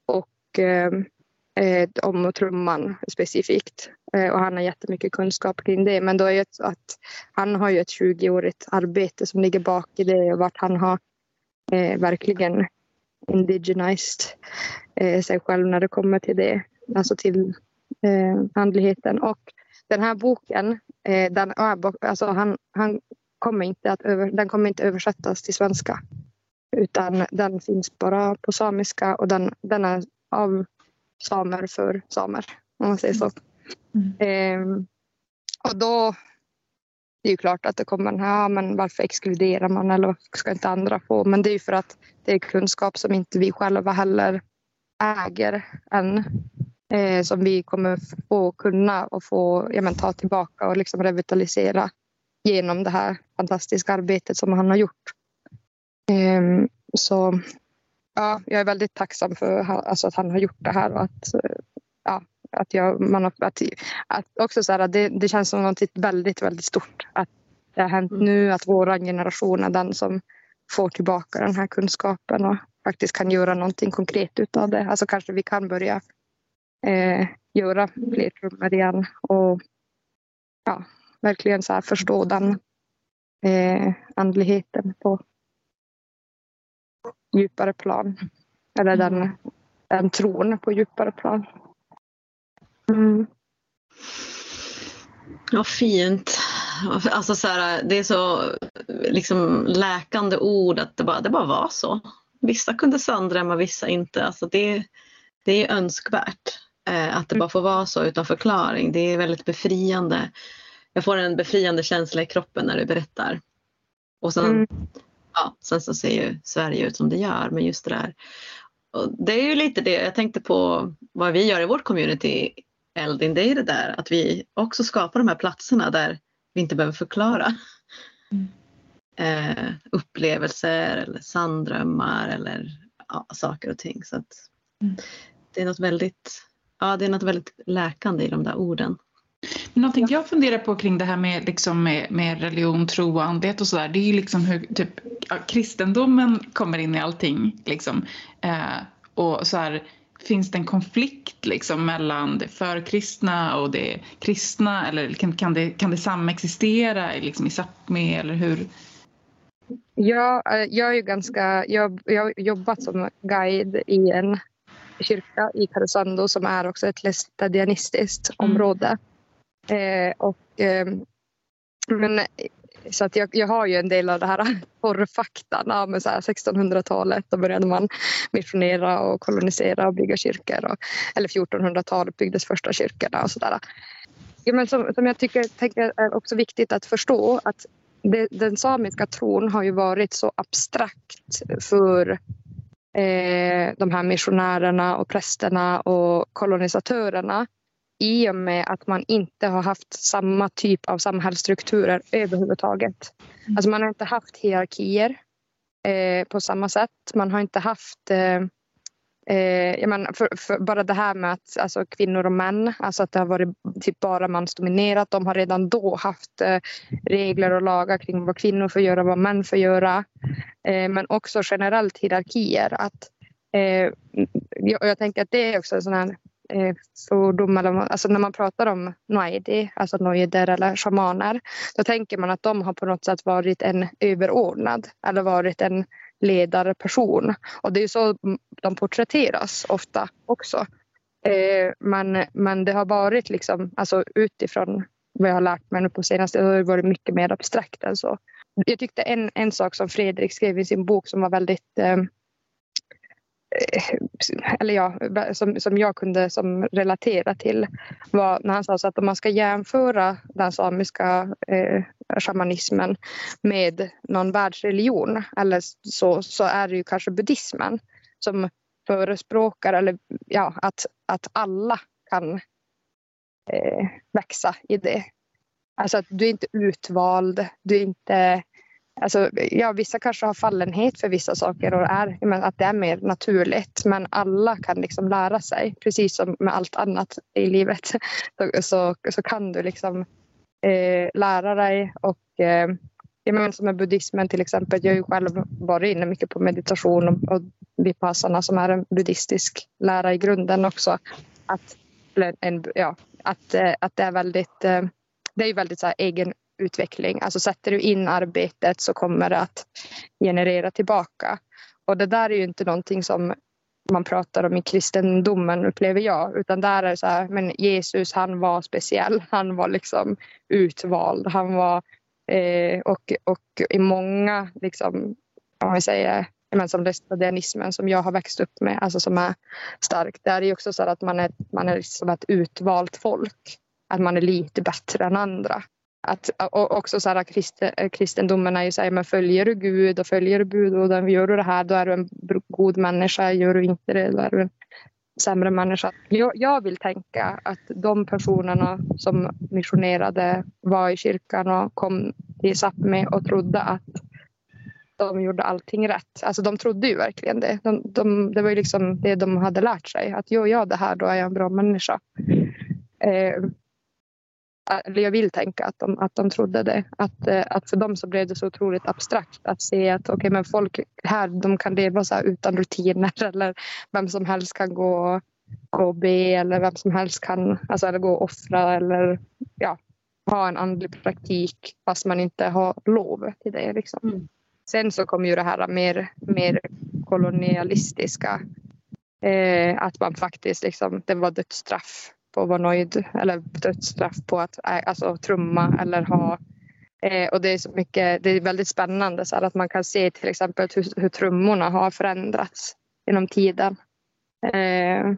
och eh, eh, om trumman specifikt. Eh, och han har jättemycket kunskap kring det. Men då är det att han har ju ett 20-årigt arbete som ligger bak i det och vart han har eh, verkligen indigenized eh, sig själv när det kommer till det, alltså till eh, andligheten. Och den här boken, eh, den, alltså han, han kommer inte att över, den kommer inte översättas till svenska. Utan den finns bara på samiska och den, den är av samer för samer, om man säger så. Mm. Eh, och då det är ju klart att det kommer den här, men varför exkluderar man eller varför ska inte andra få? Men det är ju för att det är kunskap som inte vi själva heller äger än. Eh, som vi kommer få kunna och få ja, men, ta tillbaka och liksom revitalisera genom det här fantastiska arbetet som han har gjort. Eh, så ja, jag är väldigt tacksam för alltså, att han har gjort det här och att ja, att jag, man har, att, att också så här, det, det känns som något väldigt, väldigt stort. Att det har hänt mm. nu, att vår generation är den som får tillbaka den här kunskapen och faktiskt kan göra någonting konkret utav det. Alltså kanske vi kan börja eh, göra fler trummor igen och ja, verkligen så förstå den eh, andligheten på djupare plan. Eller den, mm. den tron på djupare plan. Mm. Ja, fint. Alltså så här, det är så liksom läkande ord att det bara, det bara var så. Vissa kunde sanddrömma, vissa inte. Alltså det, det är önskvärt att det bara får vara så utan förklaring. Det är väldigt befriande. Jag får en befriande känsla i kroppen när du berättar. Och sen, mm. ja, sen så ser ju Sverige ut som det gör, men just det där. Och det är ju lite det jag tänkte på vad vi gör i vårt community Eldin, det är det där att vi också skapar de här platserna där vi inte behöver förklara mm. eh, upplevelser eller sanddrömmar eller ja, saker och ting. Så att mm. det, är något väldigt, ja, det är något väldigt läkande i de där orden. Någonting jag funderar på kring det här med, liksom med, med religion, tro och andlighet och sådär det är ju liksom hur typ, ja, kristendomen kommer in i allting. Liksom. Eh, och så här, finns det en konflikt liksom mellan det förkristna och det kristna eller kan, kan, det, kan det samexistera liksom i Sápmi eller hur? Ja, eh, jag är ju ganska, jag, jag har jobbat som guide i en kyrka i Karesuando som är också ett lästadianistiskt mm. område. Eh, och, eh, men så att jag, jag har ju en del av det här porrfaktan. Ja, 1600-talet då började man missionera och kolonisera och bygga kyrkor. Och, eller 1400-talet byggdes första kyrkorna och sådär. Ja, men som, som jag tycker tänker är också viktigt att förstå att det, den samiska tron har ju varit så abstrakt för eh, de här missionärerna och prästerna och kolonisatörerna i och med att man inte har haft samma typ av samhällsstrukturer överhuvudtaget. Mm. Alltså man har inte haft hierarkier eh, på samma sätt. Man har inte haft eh, Eh, jag menar, för, för bara det här med att alltså, kvinnor och män, alltså att det har varit typ bara mansdominerat. De har redan då haft eh, regler och lagar kring vad kvinnor får göra och vad män får göra. Eh, men också generellt hierarkier. Att Eh, jag, jag tänker att det är också en sån här eh, fördom. alltså när man pratar om noidi, alltså noider eller shamaner, då tänker man att de har på något sätt varit en överordnad eller varit en ledarperson. Och det är så de porträtteras ofta också. Eh, men, men det har varit liksom, alltså utifrån vad jag har lärt mig nu på senaste, det har varit mycket mer abstrakt än så. Jag tyckte en, en sak som Fredrik skrev i sin bok som var väldigt eh, Eh, eller ja, som, som jag kunde som relatera till var när han sa så att om man ska jämföra den samiska eh, shamanismen med någon världsreligion eller så, så är det ju kanske buddhismen som förespråkar eller, ja, att, att alla kan eh, växa i det. Alltså att du är inte utvald, du är inte Alltså, ja, vissa kanske har fallenhet för vissa saker och är, men att det är mer naturligt. Men alla kan liksom lära sig, precis som med allt annat i livet. Så, så, så kan du liksom eh, lära dig. Och, eh, menar, som med buddhismen till exempel. Jag har ju själv varit inne mycket på meditation och, och vipassana som är en buddhistisk lära i grunden också. Att, en, ja, att, eh, att det är väldigt eh, det är väldigt så här, egen utveckling. Alltså sätter du in arbetet så kommer det att generera tillbaka. Och det där är ju inte någonting som man pratar om i kristendomen upplever jag. Utan där är det så här, men Jesus han var speciell. Han var liksom utvald. Han var eh, och, och i många liksom, om vi säger men som lästadianismen som jag har växt upp med, alltså som är stark. Där är det också så att man är, man är som ett utvalt folk. Att man är lite bättre än andra att, och också så här, kristen, eh, kristendomen är ju så här, men följer du Gud och följer du budorden, gör du det här då är du en god människa, gör du inte det då är du en sämre människa. Jag, jag vill tänka att de personerna som missionerade var i kyrkan och kom till Sápmi och trodde att de gjorde allting rätt. Alltså de trodde ju verkligen det. De, de, det var ju liksom det de hade lärt sig. Att gör jag det här då är jag en bra människa. Eh, eller jag vill tänka att de, att de trodde det. Att, eh, att för dem så blev det så otroligt abstrakt att se att okay, men folk här de kan leva så utan rutiner eller vem som helst kan gå, gå och be eller vem som helst kan alltså, eller gå och offra eller ja, ha en andlig praktik fast man inte har lov till det. Liksom. Mm. Sen så kom ju det här mer, mer kolonialistiska. Eh, att man faktiskt liksom, det var dödsstraff och vara nöjd eller dödsstraff på att alltså, trumma eller ha eh, och det är så mycket, det är väldigt spännande så att man kan se till exempel hur, hur trummorna har förändrats genom tiden. Eh,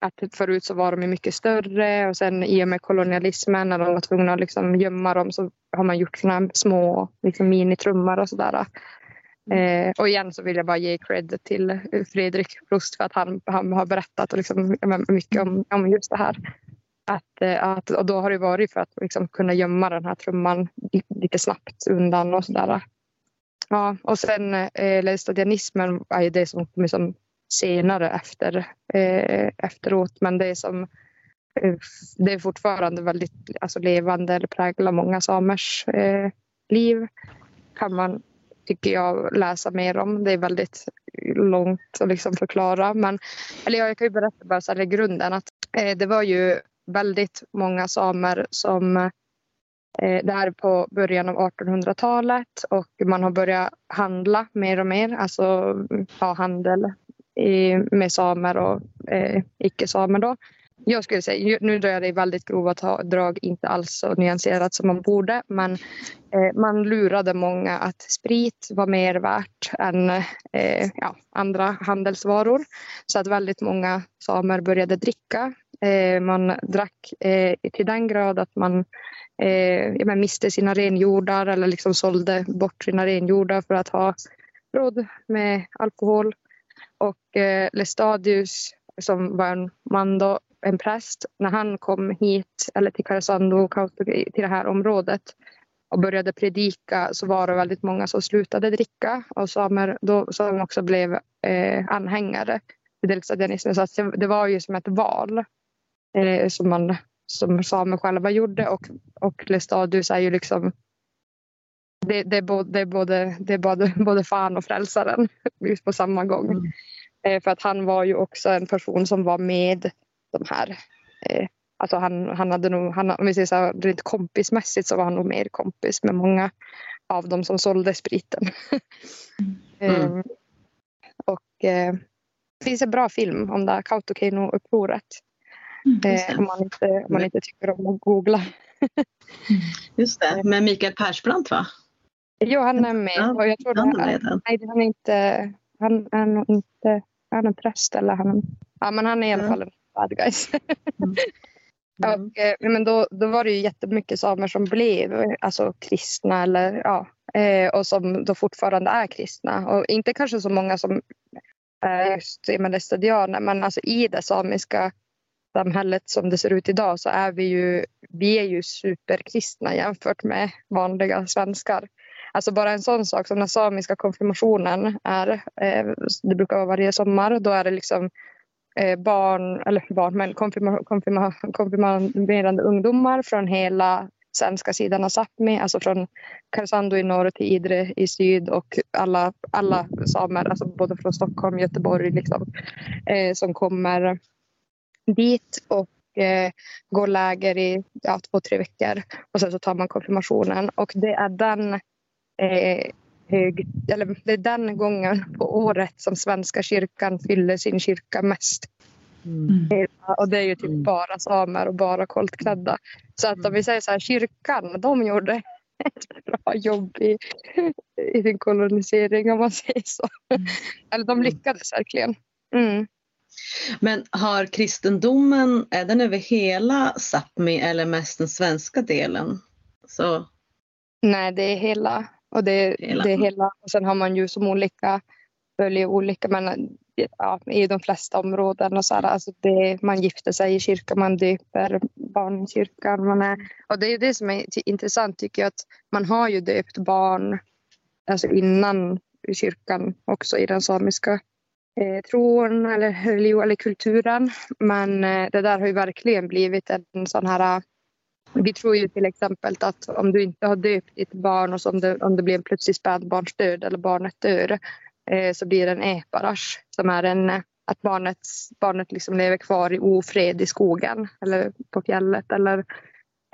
att förut så var de mycket större och sen i och med kolonialismen när de var tvungna att liksom gömma dem så har man gjort såna små liksom minitrummor och sådär. Mm. Eh, och igen så vill jag bara ge cred till Fredrik Prost för att han, han har berättat liksom mycket om, om just det här. Att, eh, att, och då har det varit för att liksom kunna gömma den här trumman lite snabbt undan och sådär. Ja, och sen eh, laestadianismen är ju det som kommer som senare efter, eh, efteråt men det är som eh, det är fortfarande väldigt alltså, levande eller präglar många samers eh, liv kan man tycker jag läsa mer om. Det är väldigt långt att liksom förklara. Men, eller jag kan ju berätta bara så här i grunden att eh, det var ju väldigt många samer som eh, där på början av 1800-talet och man har börjat handla mer och mer, alltså mm, ha handel i, med samer och eh, icke-samer då. Jag skulle säga, nu drar jag det i väldigt grova drag, inte alls så nyanserat som man borde, men eh, man lurade många att sprit var mer värt än eh, ja, andra handelsvaror. Så att väldigt många samer började dricka. Eh, man drack eh, till den grad att man eh, miste sina renjordar eller liksom sålde bort sina renjordar för att ha råd med alkohol. Och eh, Lestadius som var en man då, en präst, när han kom hit eller till Karesuando, till det här området och började predika så var det väldigt många som slutade dricka och samer då, som också blev eh, anhängare till delstadianismen. Så det, det, var ju som ett val eh, som, man, som samer själva gjorde och, och Lestadius är ju liksom det, det, är både, det, är både, det är både, både fan och frälsaren på samma gång. Mm. Eh, för att han var ju också en person som var med de här. Eh, alltså han, han hade nog, han, om vi säger så här, rent kompismässigt så var han nog mer kompis med många av dem som sålde spriten. Mm. eh, och eh, det finns en bra film om det här Kautokeino-upproret. Mm. Eh, om, man inte, om man inte tycker om att googla. Just det, med Mikael Persbrandt va? Jo, han är med. Och jag tror Han är med nej, han är inte... Han är nog inte... Han är präst eller han... Ja, men han är i alla fall en bad guys. Mm. Och, eh, men då, då var det ju jättemycket samer som blev alltså, kristna eller, ja, eh, och som då fortfarande är kristna. Och inte kanske så många som är just lästadianer men alltså i det samiska samhället som det ser ut idag så är vi ju, vi är ju superkristna jämfört med vanliga svenskar. Alltså bara en sån sak som den samiska konfirmationen är, eh, det brukar vara varje sommar, då är det liksom Eh, barn, eller barn, men konfirma, konfirma, konfirmerande ungdomar från hela svenska sidan av Sápmi, alltså från Karesuando i norr till Idre i syd och alla, alla samer, alltså både från Stockholm, Göteborg, liksom, eh, som kommer dit och eh, går läger i ja, två, tre veckor. Och sen så tar man konfirmationen och det är den eh, hög, eller det är den gången på året som Svenska kyrkan fyller sin kyrka mest. Mm. Och det är ju typ Mm. bara samer och bara koltklädda. Så att om vi säger så här, kyrkan, de gjorde ett bra jobb i, i sin kolonisering om man säger så. Eller de lyckades verkligen. Mm. Men har kristendomen, är den över hela Sápmi eller mest den svenska delen? Så, Nej, det är hela. Och det, Hela. det hela. Och sen har man ju som olika, följer olika, men ja, i de flesta områden och så här, alltså det, man gifter sig i kyrkan, man döper barn i kyrkan. Man är, och det är det som är intressant tycker jag, att man har ju döpt barn alltså innan kyrkan också i den samiska eh, tron eller religion eller kulturen. Men eh, det där har ju verkligen blivit en sån här vi tror ju till exempel att om du inte har döpt ditt barn och så om det, om det blir en plötslig spädbarnsdöd eller barnet dör eh, så blir det en eparash som är en, att barnet, barnet liksom lever kvar i ofred i skogen eller på fjället. Eller,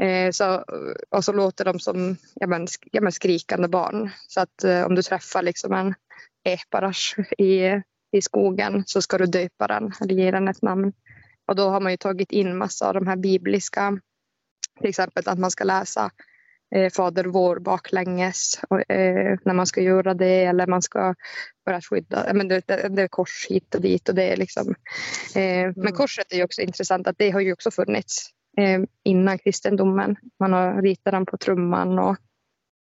eh, så, och så låter de som ja, men, ja, men skrikande barn. Så att eh, om du träffar liksom en eparash i, i skogen så ska du döpa den eller ge den ett namn. Och då har man ju tagit in massa av de här bibliska till exempel att man ska läsa eh, Fader vår baklänges och, eh, när man ska göra det eller man ska att skydda, men det, det, det är kors hit och dit och det är liksom. Eh, Men korset är också intressant att det har ju också funnits eh, innan kristendomen. Man har ritat den på trumman och,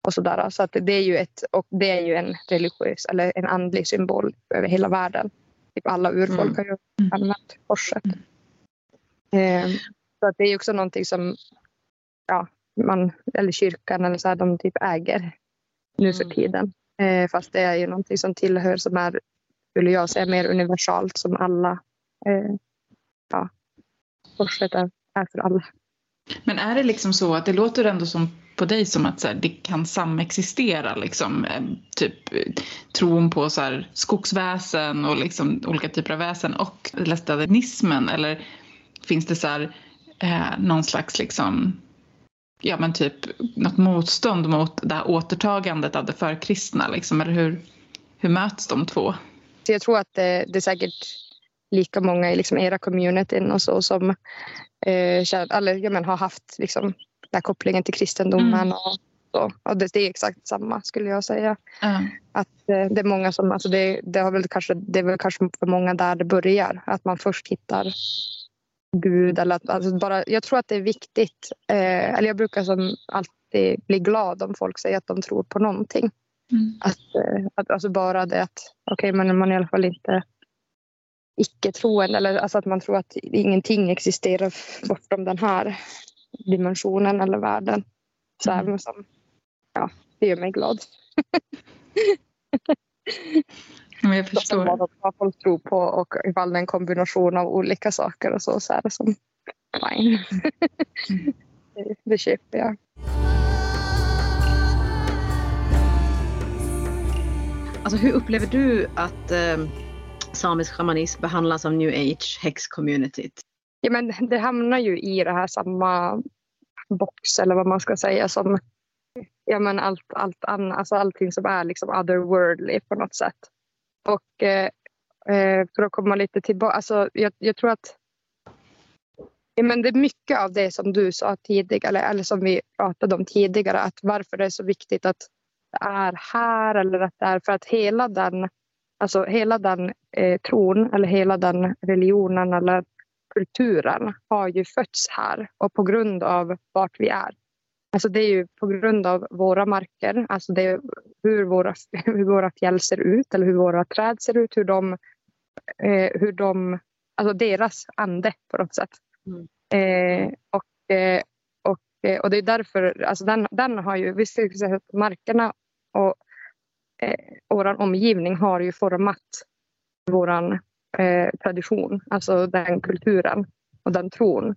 och sådär. Så att det är ju ett, och det är ju en religiös eller en andlig symbol över hela världen. Typ alla urfolk Mm. har ju Mm. använt korset. Eh, så att det är också någonting som ja, man, eller kyrkan eller så här, de typ äger nu för Mm. tiden. Eh, fast det är ju någonting som tillhör som är, skulle jag säga, mer universalt som alla. Eh, ja, korset är, är för alla. Men är det liksom så att det låter ändå som på dig som att så här, det kan samexistera liksom eh, typ eh, tron på så här, skogsväsen och liksom olika typer av väsen och lästadianismen eller finns det så här, eh, någon slags liksom ja men typ något motstånd mot det här återtagandet av det förkristna liksom eller hur, hur möts de två? Så jag tror att det, det är säkert lika många i liksom era communityn och så som eh, eller, ja, men, har haft liksom, den kopplingen till kristendomen. Mm. Och, så. och det, det är exakt samma skulle jag säga. Ja. Att eh, det är många som, alltså det, det, har väl kanske, det är väl kanske för många där det börjar. Att man först hittar Gud. Eller att, alltså bara, jag tror att det är viktigt. Eh, eller jag brukar som alltid bli glad om folk säger att de tror på någonting. Mm. Att, eh, att, alltså bara det att okej, men man är i alla fall inte icke-troende. Eller alltså att man tror att ingenting existerar bortom den här dimensionen eller världen. Så Mm. även som, ja, det gör mig glad. Men jag förstår. vad, vad folk tror på och ifall det är en kombination av olika saker och så, så är det som fine. Det, det köper jag. alltså hur upplever du att eh, samisk shamanism behandlas av new age häx-communityt? Ja, men det hamnar ju i det här samma box eller vad man ska säga som ja, men allt, allt annat, alltså allting som är liksom otherworldly på något sätt. Och eh, eh, för att komma lite tillbaka, alltså jag, jag tror att ja, men det är mycket av det som du sa tidigare eller som vi pratade om tidigare att varför det är så viktigt att det är här eller att det är för att hela den, alltså hela den eh, tron eller hela den religionen eller kulturen har ju fötts här och på grund av vart vi är. Alltså det är ju på grund av våra marker, alltså det är hur våra, hur våra fjäll ser ut eller hur våra träd ser ut, hur de, eh, hur de alltså deras ande på något sätt. Mm. Eh, och, eh, och, eh, och det är därför, alltså den, den har ju, vi ska säga att markerna och eh, vår omgivning har ju format våran eh, tradition, alltså den kulturen och den tron.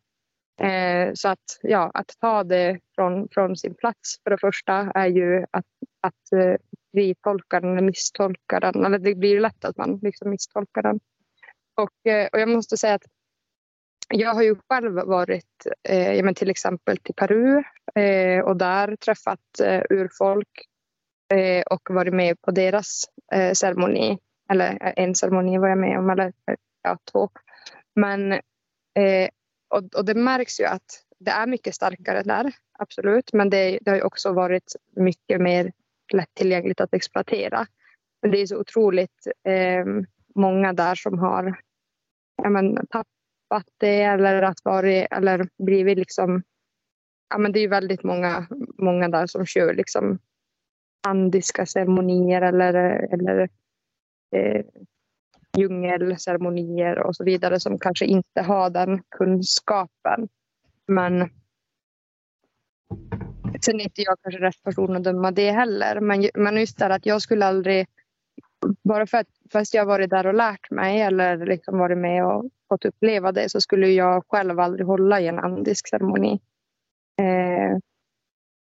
Eh, så att, ja, att ta det från, från sin plats för det första är ju att, att eh, vi tolkar den eller misstolkar den. Eller det blir lätt att man liksom misstolkar den. Och, eh, och jag måste säga att jag har ju själv varit eh, men till exempel till Peru eh, och där träffat eh, urfolk eh, och varit med på deras eh, ceremoni. Eller eh, en ceremoni var jag med om, eller eh, ja, två. Men eh, och, och det märks ju att det är mycket starkare där, absolut. Men det, det har också varit mycket mer lättillgängligt att exploatera. Men det är så otroligt eh, många där som har ja, men, tappat det eller att varit, eller blivit liksom... Ja, men det är väldigt många, många där som kör liksom andiska ceremonier eller, eller eh, djungelceremonier och så vidare som kanske inte har den kunskapen. Men sen är inte jag kanske rätt person att döma det heller. Men, men just det att jag skulle aldrig, bara för att fast jag varit där och lärt mig eller liksom varit med och fått uppleva det så skulle jag själv aldrig hålla i en andisk ceremoni. Eh,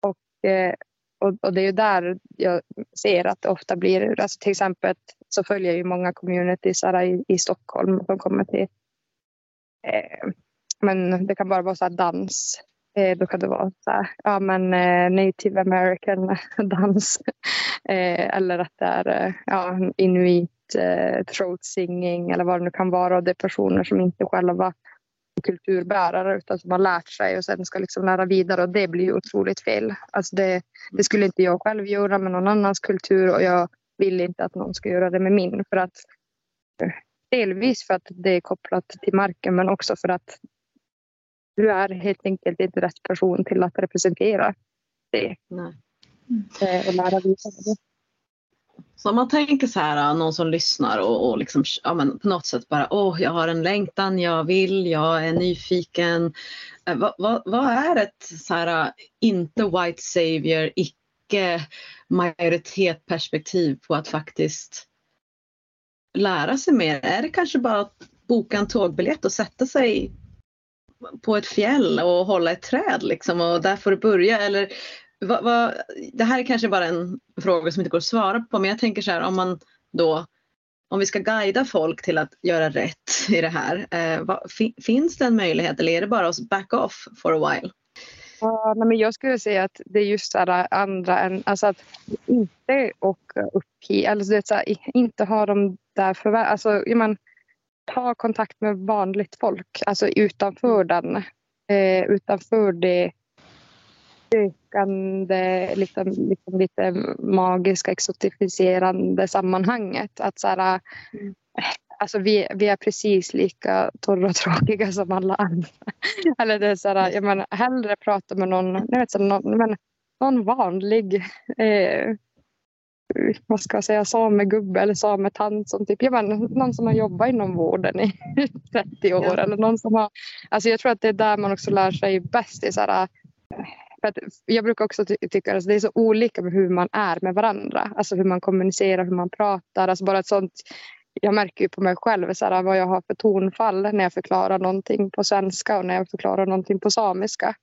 och, eh, och, och, det är ju där jag ser att det ofta blir, alltså till exempel så följer jag ju många communities i, i Stockholm som kommer till eh, men det kan bara vara så dans. Eh, då kan det vara så här, ja, men, eh, native american dans. Eh, eller att det är eh, ja, inuit eh, throat singing eller vad det nu kan vara. Och det är personer som inte själva kulturbärare utan som har lärt sig och sen ska liksom lära vidare och det blir ju otroligt fel. Alltså det, det skulle inte jag själv göra med någon annans kultur och jag vill inte att någon ska göra det med min. För att, delvis för att det är kopplat till marken men också för att du är helt enkelt inte rätt person till att representera det. Nej. Eh, och lära vidare det. Så om man tänker så här, äh, någon som lyssnar och, och liksom, ja, men på något sätt bara, åh, oh, jag har en längtan, jag vill, jag är nyfiken. Äh, vad, vad, vad är ett så här, äh, inte white savior, icke majoritetsperspektiv på att faktiskt lära sig mer? Är det kanske bara att boka en tågbiljett och sätta sig på ett fjäll och hålla ett träd liksom och där får du börja? Eller, vad, vad, det här är kanske bara en fråga som inte går att svara på men jag tänker så här om man då om vi ska guida folk till att göra rätt i det här, eh, vad, finns det en möjlighet eller är det bara att back off for a while? Ja, men jag skulle säga att det är just det andra än alltså att inte åka upp hit, alltså det så här, inte ha dem där för alltså, jag men, ta kontakt med vanligt folk, alltså utanför den, eh, utanför det sökande, liksom, liksom lite magiska, exotifierande sammanhanget. Att så här, mm. Alltså vi, vi är precis lika torra och tråkiga som alla andra. Eller det är så här, jag menar, hellre prata med någon, jag vet, så, någon, men, någon vanlig eh, vad ska jag säga, samegubbe eller sametant som typ, jag menar, någon som har jobbat inom vården i 30 år. Ja. Eller någon som har, alltså jag tror att det är där man också lär sig bäst. I så här, för att jag brukar också ty tycka att det är så olika med hur man är med varandra. Alltså hur man kommunicerar, hur man pratar. Alltså bara ett sånt jag märker ju på mig själv så här, vad jag har för tonfall när jag förklarar någonting på svenska och när jag förklarar någonting på samiska.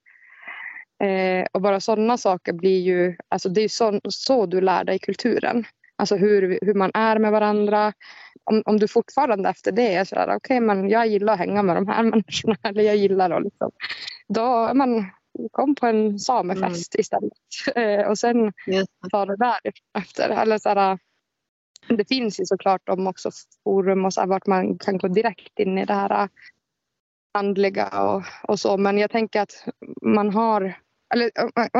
Eh, och bara sådana saker blir ju, alltså det är så, så du lär dig kulturen. Alltså hur, hur man är med varandra. Om, om du fortfarande efter det är sådär, okej okay, men jag gillar att hänga med de här människorna. Eller jag gillar att liksom. Då man kom på en samefest mm. istället. Eh, och sen ta det där efter. Eller sådär, det finns ju såklart om också forum och så här, vart man kan gå direkt in i det här andliga och, och så. Men jag tänker att man har, eller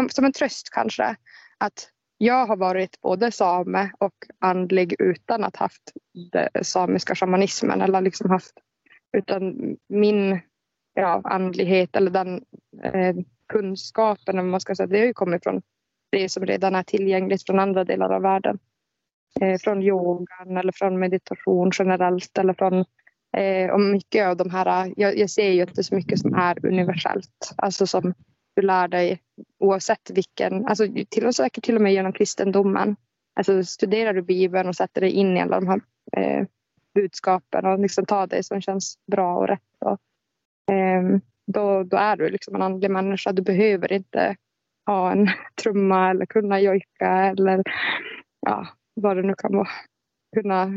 som en tröst kanske, att jag har varit både same och andlig utan att haft den samiska shamanismen eller liksom haft utan min ja, andlighet eller den eh, kunskapen, om man ska säga, det har ju kommit från det som redan är tillgängligt från andra delar av världen. Eh, från yogan eller från meditation generellt eller från eh, och mycket av de här, jag, jag, ser ju att det är så mycket som är universellt, alltså som du lär dig oavsett vilken, alltså till och säkert till och med genom kristendomen. Alltså studerar du Bibeln och sätter dig in i alla de här eh, budskapen och liksom tar det som känns bra och rätt. Och, eh, då, då är du liksom en andlig människa. Du behöver inte ha en trumma eller kunna jojka eller ja, vad det nu kan vara. Kunna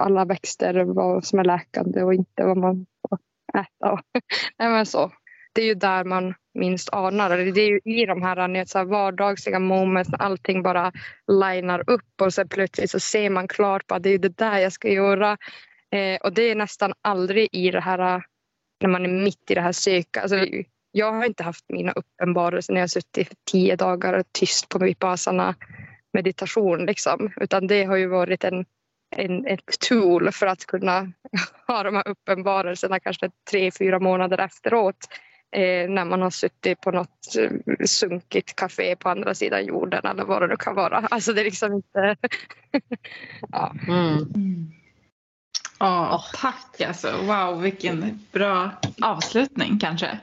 alla växter, vad som är läkande och inte vad man får äta. Nej, men så. Det är ju där man minst anar det. Det är ju i de här, så här vardagliga moments när allting bara linar upp och så plötsligt så ser man klart att det är det där jag ska göra. Eh, och det är nästan aldrig i det här när man är mitt i det här söka. Alltså, jag har inte haft mina uppenbarelser när jag suttit tio dagar tyst på vipassana meditation. Liksom. Utan det har ju varit en, en, ett tool för att kunna ha de här uppenbarelserna kanske tre, fyra månader efteråt. Eh, när man har suttit på något eh, sunkigt café på andra sidan jorden eller vad det nu kan vara. Alltså det är liksom inte... ja. Mm. Mm. Ja, oh, tack alltså. Wow, vilken bra avslutning kanske.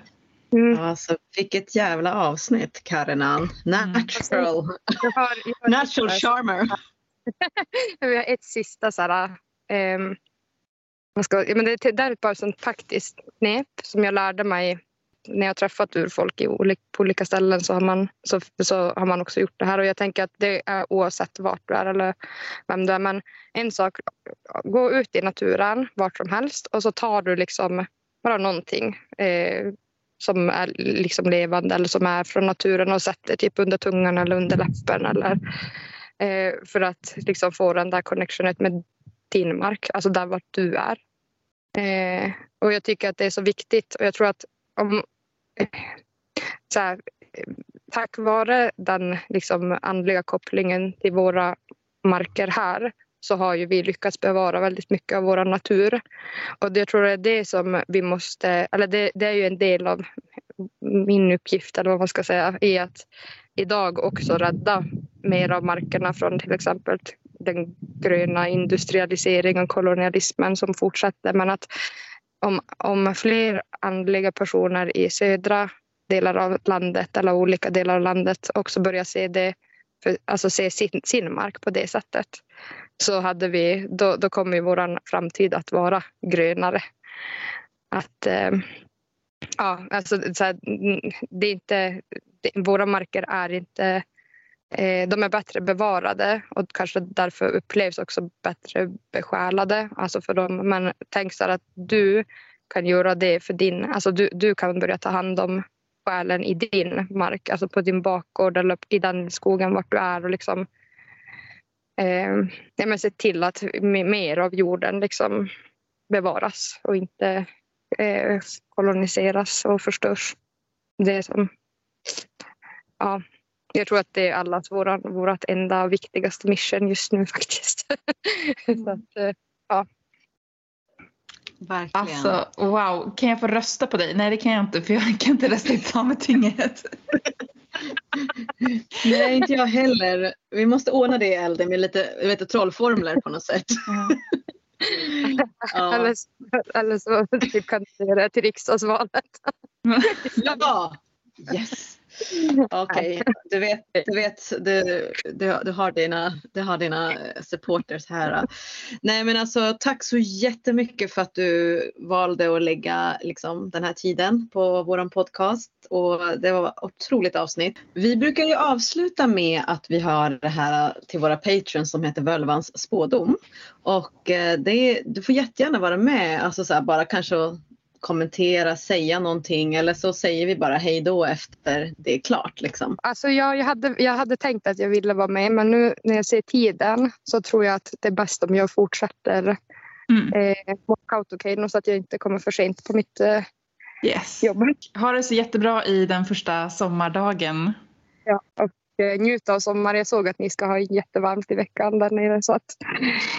Mm. Alltså, vilket jävla avsnitt Karinan. Natural. Mm. Jag har, jag har Natural charmer. Vi har ett sista så här, um, ska, men det, det är bara ett sånt praktiskt knep som jag lärde mig när jag träffat urfolk i olika, på olika ställen så har, man, så, så har man också gjort det här. Och jag tänker att det är oavsett vart du är eller vem du är. Men en sak, gå ut i naturen vart som helst och så tar du liksom bara någonting eh, som är liksom levande eller som är från naturen och sätter typ under tungan eller under läppen. Eller, eh, för att liksom få den där connectionet med din mark, alltså där vart du är. Eh, och jag tycker att det är så viktigt och jag tror att om, så här, tack vare den liksom andliga kopplingen till våra marker här så har ju vi lyckats bevara väldigt mycket av vår natur. Och det, jag tror det är det som vi måste, eller det, det är ju en del av min uppgift eller vad man ska säga, i att idag också rädda mer av markerna från till exempel den gröna industrialiseringen och kolonialismen som fortsätter. Men att om, om fler andliga personer i södra delar av landet eller olika delar av landet också börjar se, det, för, alltså se sin, sin mark på det sättet så hade vi, då, då kommer vår framtid att vara grönare. Att, eh, ja, alltså, så här, det är inte, det, våra marker är inte Eh, de är bättre bevarade och kanske därför upplevs också bättre besjälade. Alltså för dem. Men tänk så att du kan göra det för din... Alltså du, du kan börja ta hand om själen i din mark, alltså på din bakgård eller i den skogen vart du är. Och liksom, eh, ja, men se till att mer av jorden liksom bevaras och inte eh, koloniseras och förstörs. Det som... Ja, jag tror att det är allas våran, vårat enda viktigaste mission just nu faktiskt. så att, eh, ja. Verkligen. Alltså wow, kan jag få rösta på dig? Nej det kan jag inte för jag kan inte rösta i Sametinget. Nej inte jag heller. Vi måste ordna det Elde med lite vet, trollformler på något sätt. ja. eller, så typ kandidera till riksdagsvalet. ja, yes. Okej, okay. du vet, du, vet du, du, du, har dina, du har dina supporters här. Nej men alltså tack så jättemycket för att du valde att lägga liksom, den här tiden på våran podcast och det var ett otroligt avsnitt. Vi brukar ju avsluta med att vi har det här till våra patrons som heter Völvans spådom och eh, det, du får jättegärna vara med, alltså så här, bara kanske kommentera, säga någonting eller så säger vi bara hej då efter det är klart. Liksom. Alltså jag, jag, hade, jag hade tänkt att jag ville vara med men nu när jag ser tiden så tror jag att det är bäst om jag fortsätter mm. eh, walkout så att jag inte kommer för sent på mitt eh, yes. jobb. Ha det så jättebra i den första sommardagen. Ja, och eh, njut av sommar. Jag såg att ni ska ha jättevarmt i veckan där nere så att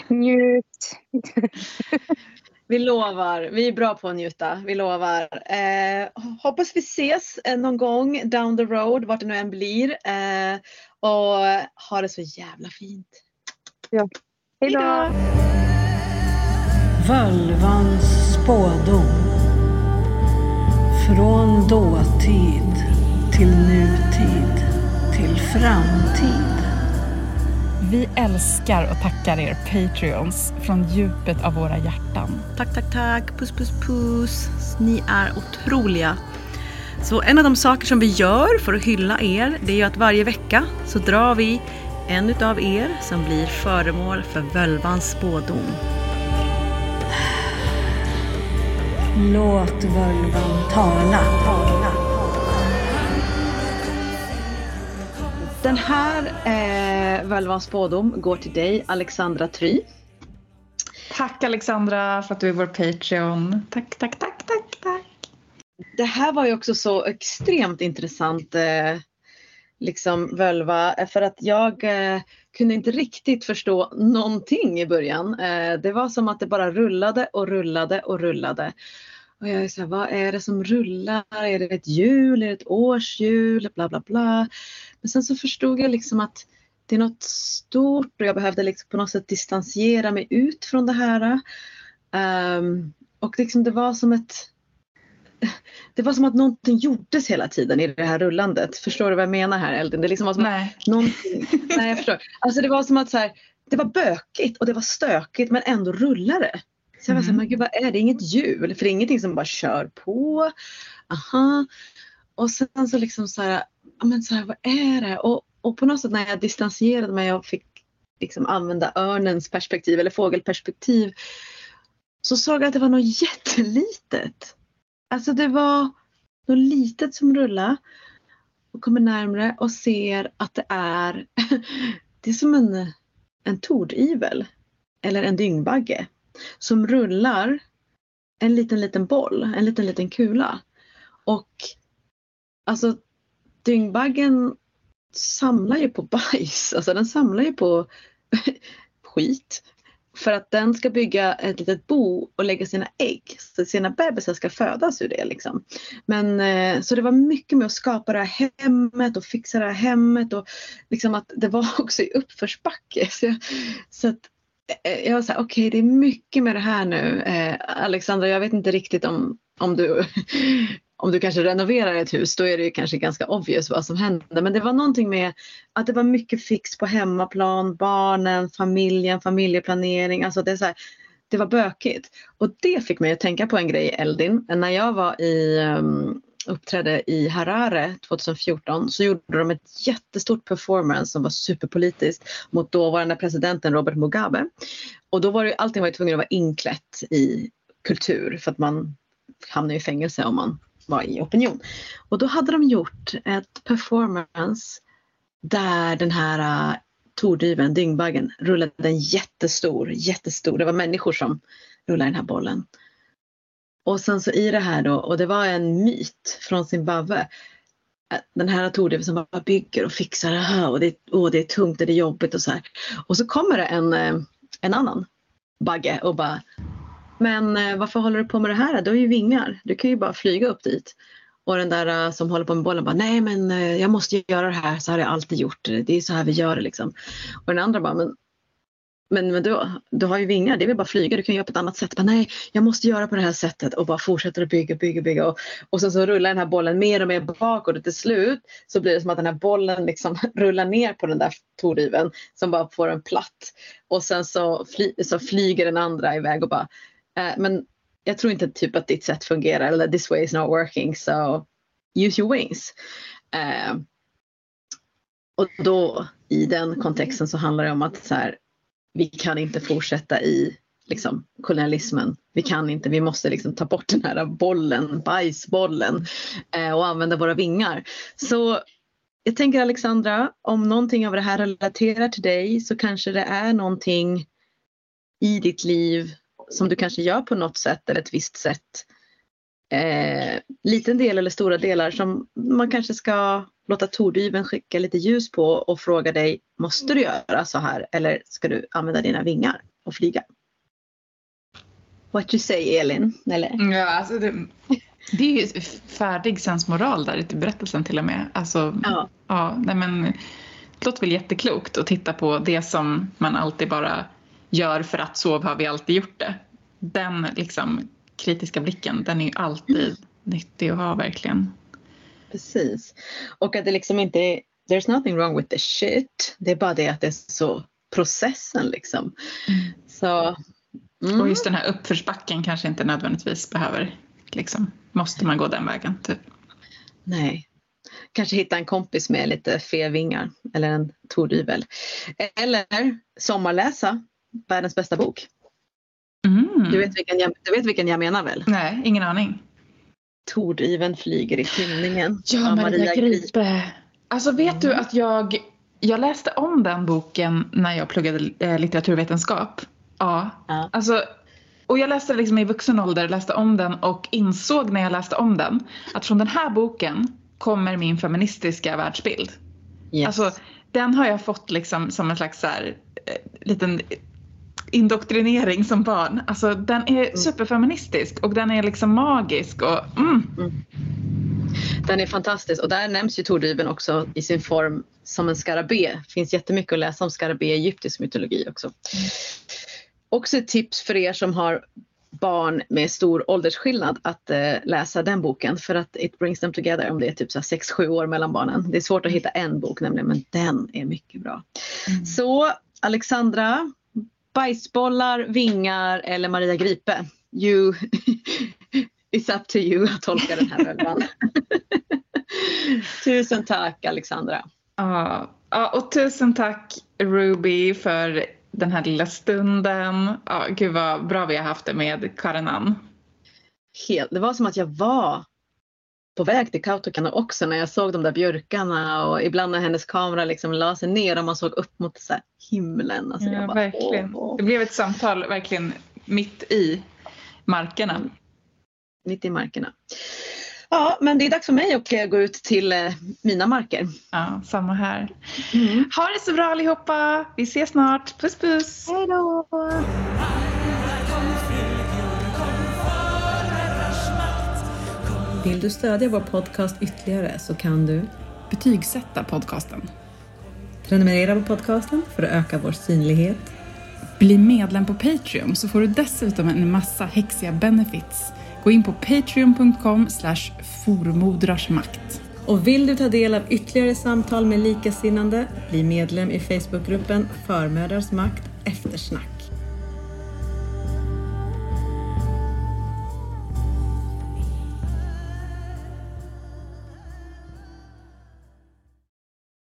njut. Vi lovar. Vi är bra på att njuta. Vi lovar. Eh, hoppas vi ses eh, någon gång down the road, vart det nu än blir. Eh, och ha det så jävla fint. Ja. Hej då! Völvans spådom. Från dåtid till nutid till framtid. Vi älskar och tackar er Patreons från djupet av våra hjärtan. Tack, tack, tack. Puss, puss, puss. Ni är otroliga. Så en av de saker som vi gör för att hylla er, det är ju att varje vecka så drar vi en utav er som blir föremål för völvans spådom. Låt völvan tala. Den här eh, Völvans spådom går till dig, Alexandra Try. Tack Alexandra för att du är vår Patreon. Tack, tack, tack, tack, tack. Det här var ju också så extremt intressant eh, liksom völva för att jag eh, kunde inte riktigt förstå någonting i början. Eh, det var som att det bara rullade och rullade och rullade. Och jag är så här, vad är det som rullar? Är det ett hjul? Är det ett årshjul? Bla bla bla. Men sen så förstod jag liksom att det är något stort och jag behövde liksom på något sätt distansera mig ut från det här. Um, och liksom det var som ett det var som att någonting gjordes hela tiden i det här rullandet. Förstår du vad jag menar här Eldin? Det liksom var som nej. Någonting, nej, jag förstår. Alltså det var som att så här, det var bökigt och det var stökigt men ändå rullade Så jag var mm. men gud vad är det? Inget hjul, för det är ingenting som bara kör på. Aha. Och sen så liksom så här, men så här, vad är det? Och, och på något sätt när jag distanserade mig och fick liksom använda örnens perspektiv eller fågelperspektiv så såg jag att det var något jättelitet. Alltså det var något litet som rullade och kommer närmre och ser att det är, det är som en, en tordivel eller en dyngbagge som rullar en liten liten boll, en liten liten kula. Och alltså dyngbaggen samlar ju på bajs, alltså den samlar ju på skit. För att den ska bygga ett litet bo och lägga sina ägg. Så sina bebisar ska födas ur det. Liksom. Men, eh, så det var mycket med att skapa det här hemmet och fixa det här hemmet. Och liksom att det var också i uppförsbacke. Så, jag, så att, eh, jag var såhär, okej okay, det är mycket med det här nu. Eh, Alexandra, jag vet inte riktigt om, om du om du kanske renoverar ett hus då är det kanske ganska obvious vad som händer. Men det var någonting med att det var mycket fix på hemmaplan, barnen, familjen, familjeplanering. Alltså det, är så här, det var bökigt. Och det fick mig att tänka på en grej Eldin. När jag var i, um, uppträdde i Harare 2014 så gjorde de ett jättestort performance som var superpolitiskt mot dåvarande presidenten Robert Mugabe. Och då var det, allting var tvungen att vara inklätt i kultur för att man hamnar i fängelse om man var i opinion. Och då hade de gjort ett performance där den här äh, uh, tordyven, dyngbaggen, rullade en jättestor, jättestor, det var människor som rullade den här bollen. Och sen så i det här då, och det var en myt från Zimbabwe, den här tordyven som bara bygger och fixar det här och det, och det är tungt och det är jobbigt och så här. Och så kommer det en, äh, en annan bagge och bara men eh, varför håller du på med det här? Du har ju vingar. Du kan ju bara flyga upp dit. Och den där eh, som håller på med bollen bara, nej men eh, jag måste göra det här, så har jag alltid gjort det. Det är så här vi gör det liksom. Och den andra bara, men men, men du, du har ju vingar, det är väl bara flyga, du kan göra på ett annat sätt. Bara, nej, jag måste göra på det här sättet och bara fortsätter att bygga, bygga, bygga. Och, och sen så rullar den här bollen mer och mer bakåt och till slut så blir det som att den här bollen liksom rullar ner på den där torriven som bara får en platt. Och sen så, fly, så flyger den andra iväg och bara, Eh, men jag tror inte typ att ditt sätt fungerar eller this way is not working so use your wings. Eh, och då i den kontexten så handlar det om att så här, vi kan inte fortsätta i liksom, kolonialismen. Vi kan inte, vi måste liksom ta bort den här bollen, bajsbollen eh, och använda våra vingar. Så jag tänker Alexandra, om någonting av det här relaterar till dig så kanske det är någonting i ditt liv som du kanske gör på något sätt eller ett visst sätt. Eh, liten del eller stora delar som man kanske ska låta tordyven skicka lite ljus på och fråga dig, måste du göra så här eller ska du använda dina vingar och flyga? What you say Elin? Eller? Ja, alltså det, det är ju färdig sensmoral där i berättelsen till och med. Alltså, Ja. ja, nej men, det låter väl jätteklokt att titta på det som man alltid bara gör för att så har vi alltid gjort det. Den liksom, kritiska blicken, den är alltid nyttig att ha verkligen. Precis. Och att det liksom inte är, there's nothing wrong with the shit. Det är bara det att det är så processen liksom. Så mm. Och just den här uppförsbacken kanske inte nödvändigtvis behöver, liksom, måste man gå den vägen. Typ. Nej. Kanske hitta en kompis med lite fevingar eller en tordyvel. Eller sommarläsa världens bästa bok. Mm. Du, vet vilken jag, du vet vilken jag menar väl? Nej, ingen aning. Tordyveln flyger i skymningen. Ja, av Maria Gripe. Alltså vet du att jag, jag läste om den boken när jag pluggade eh, litteraturvetenskap. Ja. Ja. Alltså, och jag läste liksom i vuxen ålder, läste om den och insåg när jag läste om den att från den här boken kommer min feministiska världsbild. Yes. Alltså, den har jag fått liksom som en slags så här, eh, liten indoktrinering som barn. Alltså, den är superfeministisk och den är liksom magisk. Och, mm. Den är fantastisk och där nämns ju tordyveln också i sin form som en skarabé. Det finns jättemycket att läsa om skarabé i egyptisk mytologi också. Också ett tips för er som har barn med stor åldersskillnad att eh, läsa den boken för att it brings them together om det är typ 6-7 år mellan barnen. Det är svårt att hitta en bok nämligen men den är mycket bra. Så Alexandra, bajsbollar, vingar eller Maria Gripe? You, it's up to you att tolka den här rölvan. Tusen tack Alexandra. Ja, ja, och tusen tack Ruby för den här lilla stunden. Ja, gud vad bra vi har haft det med Karin Ann. Helt, det var som att jag var på väg till Kautokeino också när jag såg de där björkarna och ibland när hennes kamera liksom la sig ner och man såg upp mot så himlen. Alltså Ja, jag bara, verkligen. åh, Det blev ett samtal verkligen mitt i markerna. mitt i markerna. Ja, men det är dags för mig att gå ut till eh, mina marker. Ja, samma här. Ha det så bra allihopa. Vi ses snart. Puss puss. Hej då! Vill du stödja vår podcast ytterligare så kan du Betygsätta podcasten. prenumerera på podcasten för att öka vår synlighet. Bli medlem på Patreon så får du dessutom en massa häxiga benefits. Gå in på patreon.com formodrarsmakt. Och vill du ta del av ytterligare samtal med likasinnande, bli medlem i Facebookgruppen Förmödrars makt eftersnack.